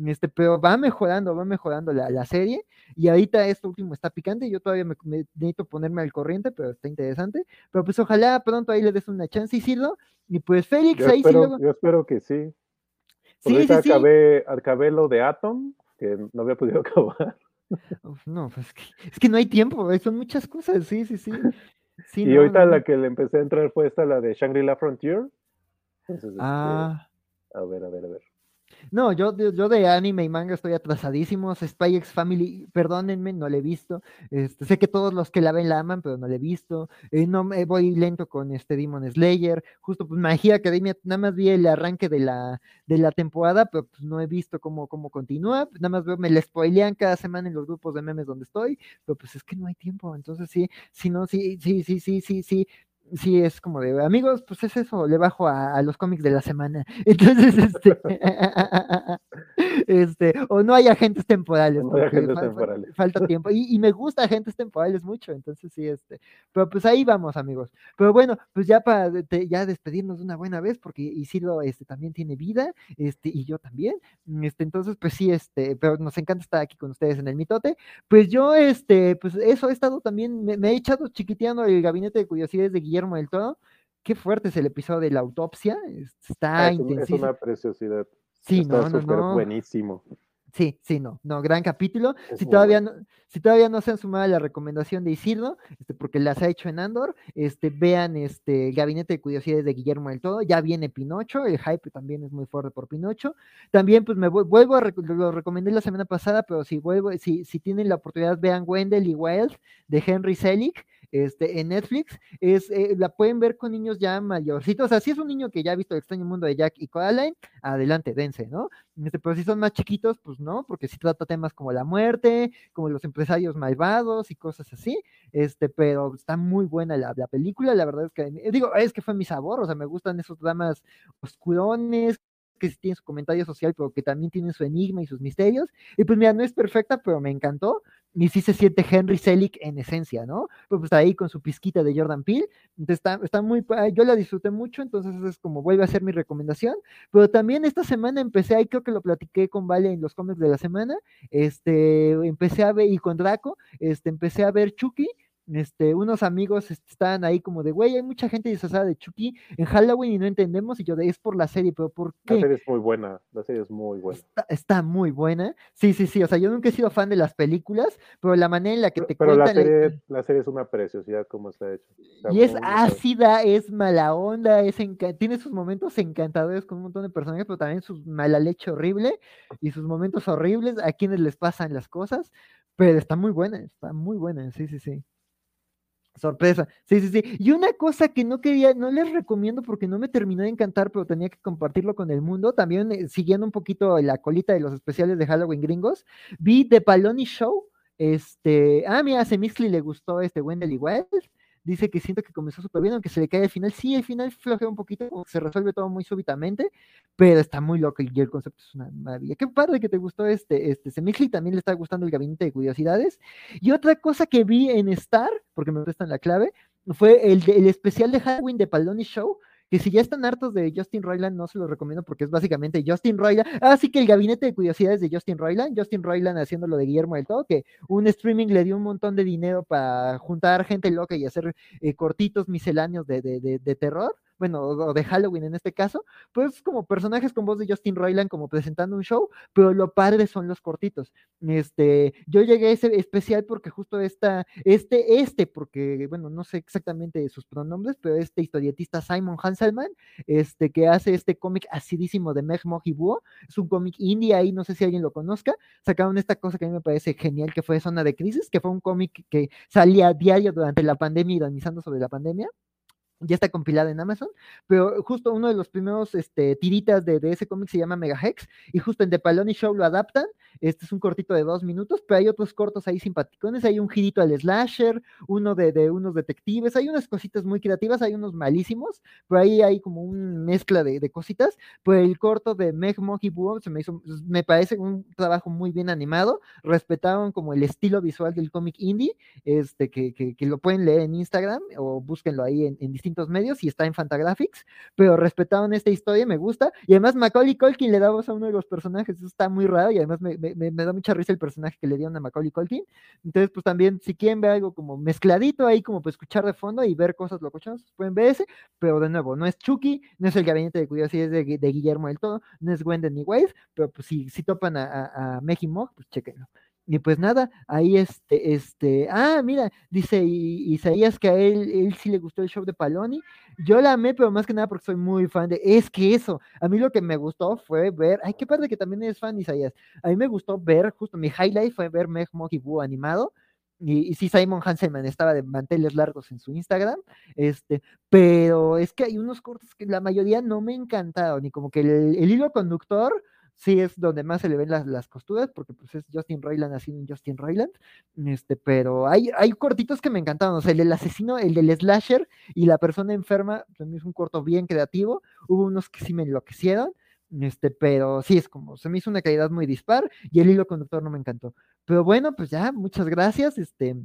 S1: este, pero va mejorando, va mejorando la, la serie, y ahorita esto último está picante, yo todavía me, me necesito ponerme al corriente, pero está interesante, pero pues ojalá pronto ahí le des una chance, Isidro, y pues Félix,
S3: Yo
S1: ahí sí
S3: espero,
S1: luego...
S3: yo espero que sí. Por
S1: Sí, sí, sí.
S3: acabé, lo de Atom, que no había podido [LAUGHS] acabar.
S1: Uf, no, pues es que, es que no hay tiempo, son muchas cosas, sí, sí, sí. [LAUGHS] Sí,
S3: y
S1: no,
S3: ahorita
S1: no,
S3: la
S1: no.
S3: que le empecé a entrar fue esta, la de Shangri-La Frontier. Entonces, este,
S1: Ah...
S3: a ver, a ver, a ver.
S1: No, yo, yo, de anime y manga estoy atrasadísimo. Spy X Family, perdónenme, no la he visto. Este, sé que todos los que la ven la aman, pero no la he visto. Eh, no me voy lento con este Demon Slayer. Justo pues Hero Academia, nada más vi el arranque de la, de la temporada, pero pues no he visto cómo, cómo continúa. Nada más veo, me la spoilean cada semana en los grupos de memes donde estoy, pero pues es que no hay tiempo. Entonces sí, sí, no, sí, sí, sí, sí, sí, sí. Sí, es como de amigos, pues es eso, le bajo a, a los cómics de la semana. [LAUGHS] Entonces, este, [LAUGHS] este, o no hay agentes temporales,
S3: No hay agentes
S1: fal-
S3: temporales.
S1: falta tiempo. Y, y me gusta agentes temporales mucho, entonces sí, este, pero pues ahí vamos, amigos. Pero bueno, pues ya para ya despedirnos de una buena vez, porque Isidro este, también tiene vida, este, y yo también. Este, entonces, pues sí, este, pero nos encanta estar aquí con ustedes en el mitote. Pues yo, este, pues eso he estado también, me, me he echado chiquiteando el gabinete de curiosidades de Guillermo del Toro. Qué fuerte es el episodio de la autopsia, es- está
S3: Ah, es, es una preciosidad.
S1: Sí,
S3: Está
S1: no, no,
S3: súper
S1: no.
S3: buenísimo.
S1: Sí, sí, no, no, gran capítulo.
S3: Es
S1: Si todavía
S3: bueno.
S1: no, si todavía no se han sumado a la recomendación de Isidro, este, porque las ha hecho en Andor, este, vean este el Gabinete de Curiosidades de Guillermo del Todo, ya viene Pinocho, el hype también es muy fuerte por Pinocho. También, pues me vu- vuelvo a rec- lo recomendé la semana pasada, pero si vuelvo, si, si tienen la oportunidad, vean Wendell y Wild de Henry Selick. Este, en Netflix, es, eh, la pueden ver con niños ya mayorcitos, o sea, si es un niño que ya ha visto el extraño mundo de Jack y Coraline, adelante, dense, ¿no? Este, pero si son más chiquitos, pues no, porque sí trata temas como la muerte, como los empresarios malvados y cosas así. Este, pero está muy buena la, la película, la verdad es que, eh, digo, es que fue mi sabor, o sea, me gustan esos dramas oscurones, que sí tienen su comentario social, pero que también tienen su enigma y sus misterios. Y pues mira, no es perfecta, pero me encantó. Y sí se siente Henry Selick en esencia, ¿no? Pues, pues ahí con su pizquita de Jordan Peele. Entonces está, está muy, yo la disfruté mucho, entonces es como vuelve a ser mi recomendación. Pero también esta semana empecé, ahí creo que lo platiqué con Vale en los cómics de la semana, este, empecé a ver, y con Draco, este, empecé a ver Chucky, este, unos amigos este, estaban ahí como de, güey, hay mucha gente disfrazada de Chucky en Halloween y no entendemos, y yo de, es por la serie, pero ¿por
S3: La
S1: qué?
S3: serie es muy buena. La serie es muy buena.
S1: Está, está muy buena. Sí, sí, sí, o sea, yo nunca he sido fan de las películas, pero la manera en la que
S3: Pero,
S1: te
S3: pero la
S1: cuentan... la-
S3: serie, la serie es una preciosidad como está. Está
S1: Y es ácida, es mala onda, es enca- tiene sus momentos encantadores con un montón de personajes, pero también sus mala leche horrible y sus momentos horribles a quienes les pasan las cosas, pero está muy buena, está muy buena, sí, sí, sí. Sorpresa, sí, sí, sí. Y una cosa que no quería, no les recomiendo porque no me terminó de encantar, pero tenía que compartirlo con el mundo, también eh, siguiendo un poquito la colita de los especiales de Halloween gringos, vi The Paloni Show, este, ah, mira, a Semixli le gustó este Wendell y Wild, dice que siento que comenzó súper bien, aunque se le cae al final. Sí, el final flojea un poquito, se resuelve todo muy súbitamente, pero está muy loco y el concepto es una maravilla. Qué padre que te gustó este, este Semixli, también le está gustando el gabinete de curiosidades. Y otra cosa que vi en Star, porque me prestan la clave, fue el, el especial de Halloween de Paloni Show, si ya están hartos de Justin Roiland, no se los recomiendo porque es básicamente Justin Roiland. Así que el gabinete de curiosidades de Justin Roiland, Justin Roiland haciendo lo de Guillermo del Todo, que un streaming le dio un montón de dinero para juntar gente loca y hacer eh, cortitos misceláneos de, de, de, de terror, bueno, o, de Halloween en este caso, pues como personajes con voz de Justin Roiland como presentando un show, pero lo padre son los cortitos. Este, yo llegué a ese especial porque justo esta, este, este, porque, bueno, no sé exactamente sus pronombres, pero este historietista Simon Hanselman, este, que hace este cómic acidísimo de Meg Moji Búho, es un cómic indie ahí, no sé si alguien lo conozca, sacaron esta cosa que a mí me parece genial, que fue Zona de Crisis, que fue un cómic que salía a diario durante la pandemia, ironizando sobre la pandemia ya está compilada en Amazon, pero justo uno de los primeros este, tiritas de, de ese cómic se llama Megahex, y justo en The Paloni Show lo adaptan, este es un cortito de dos minutos, pero hay otros cortos ahí simpaticones, hay un girito al slasher, uno de, de unos detectives, hay unas cositas muy creativas, hay unos malísimos, pero ahí hay como una mezcla de, de cositas, pero el corto de Meg Monkey Boo se me hizo, me parece un trabajo muy bien animado, respetaron como el estilo visual del cómic indie, este, que, que, que, lo pueden leer en Instagram o búsquenlo ahí en, en, distintos medios y está en Fantagraphics, pero respetaron esta historia, me gusta, y además Macaulay Culkin le da voz a uno de los personajes, eso está muy raro y además me, me, da mucha risa el personaje que le dieron a Macaulay Culkin, entonces pues también si quieren ver algo como mezcladito ahí como para escuchar de fondo y ver cosas locochonas, pueden ver ese, pero de nuevo, no es Chucky, no es el gabinete de curiosidades de, de Guillermo del Todo, no es Wendy ni Wave, pero pues si, si topan a, a, a pues chequenlo. Y pues nada, ahí este, este, ah, mira, dice Isaías que a él, él sí le gustó el show de Paloni. Yo la amé, pero más que nada porque soy muy fan de, es que eso, a mí lo que me gustó fue ver, ay, qué padre que también eres fan, Isaías. A mí me gustó ver, justo mi highlight fue ver Meg Boo animado. Y, y, sí, Simon Hanselman estaba de manteles largos en su Instagram, este, pero es que hay unos cortos que la mayoría no me encantaron, y como que el hilo conductor, sí es donde más se le ven las, las costuras, porque pues es Justin Roiland haciendo un Justin Roiland, este, pero hay, hay cortitos que me encantaron, o sea, el asesino, el del slasher y la persona enferma, también es un corto bien creativo, hubo unos que sí me enloquecieron, este, pero sí es como, se me hizo una calidad muy dispar y el hilo conductor no me encantó. Pero bueno, pues ya, muchas gracias, este,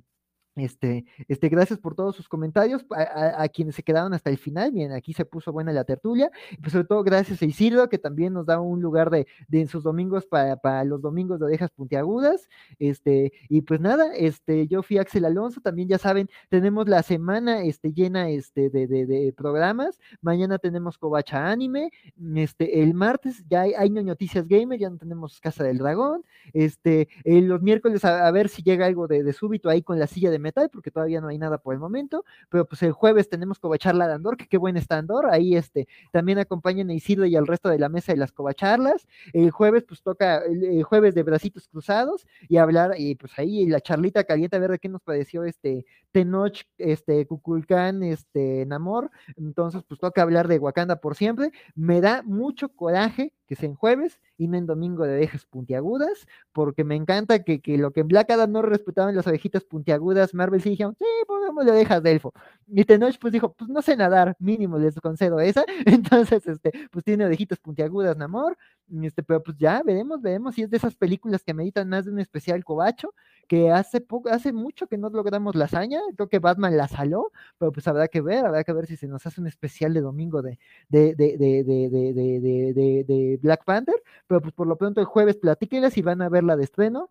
S1: Este, este, gracias por todos sus comentarios, a, quienes se quedaron hasta el final, bien, aquí se puso buena la tertulia, pues sobre todo gracias a Isidro, que también nos da un lugar de, de en sus domingos para, para, los domingos de orejas puntiagudas, este, y pues nada, este, yo fui Axel Alonso, también ya saben, tenemos la semana este, llena este, de, de, programas, mañana tenemos Covacha Anime, este, el martes ya hay, hay Noticias Gamer, ya no tenemos Casa del Dragón, este, eh, los miércoles a, a, ver si llega algo de súbito ahí con la silla de metal, porque todavía no hay nada por el momento, pero pues el jueves tenemos covacharla de Andor, que qué buen está Andor, ahí este, también acompañan a Isidro y al resto de la mesa de las covacharlas, el jueves pues toca, el, jueves de bracitos cruzados, y hablar, y pues ahí la charlita caliente, a ver de qué nos pareció este Tenoch, este Kukulkan, este Namor, entonces pues toca hablar de Wakanda por siempre, me da mucho coraje que sea en jueves y no en domingo de ovejas puntiagudas, porque me encanta que, que lo que en Black Adam no respetaban las ovejitas puntiagudas, Marvel sí dijeron, sí, ponemos de ovejas de elfo. Y Tenoch pues dijo, pues no sé nadar, mínimo les concedo esa. [LAUGHS] Entonces, este, pues tiene ovejitas puntiagudas, Namor, este, pero pues ya veremos, veremos si es de esas películas que meditan más de un especial cobacho, que hace poco, hace mucho que no logramos la hazaña, creo que Batman la saló, pero pues habrá que ver, habrá que ver si se nos hace un especial de domingo de, de, de, de, de, de, de, Black Panther, pero pues por lo pronto el jueves platíquenles y van a verla de estreno.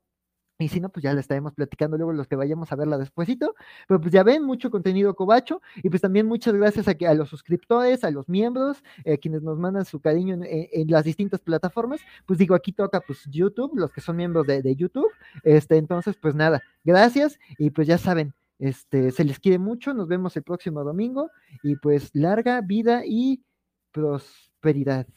S1: Y si no, pues ya la estaremos platicando luego los que vayamos a verla despuesito. Pero pues ya ven, mucho contenido cobacho. Y pues también muchas gracias a, a los suscriptores, a los miembros, eh, quienes nos mandan su cariño en, en, las distintas plataformas. Pues digo, aquí toca pues YouTube, los que son miembros de, de, YouTube. Este, entonces, pues nada, gracias. Y pues ya saben, este, se les quiere mucho. Nos vemos el próximo domingo. Y pues larga vida y prosperidad.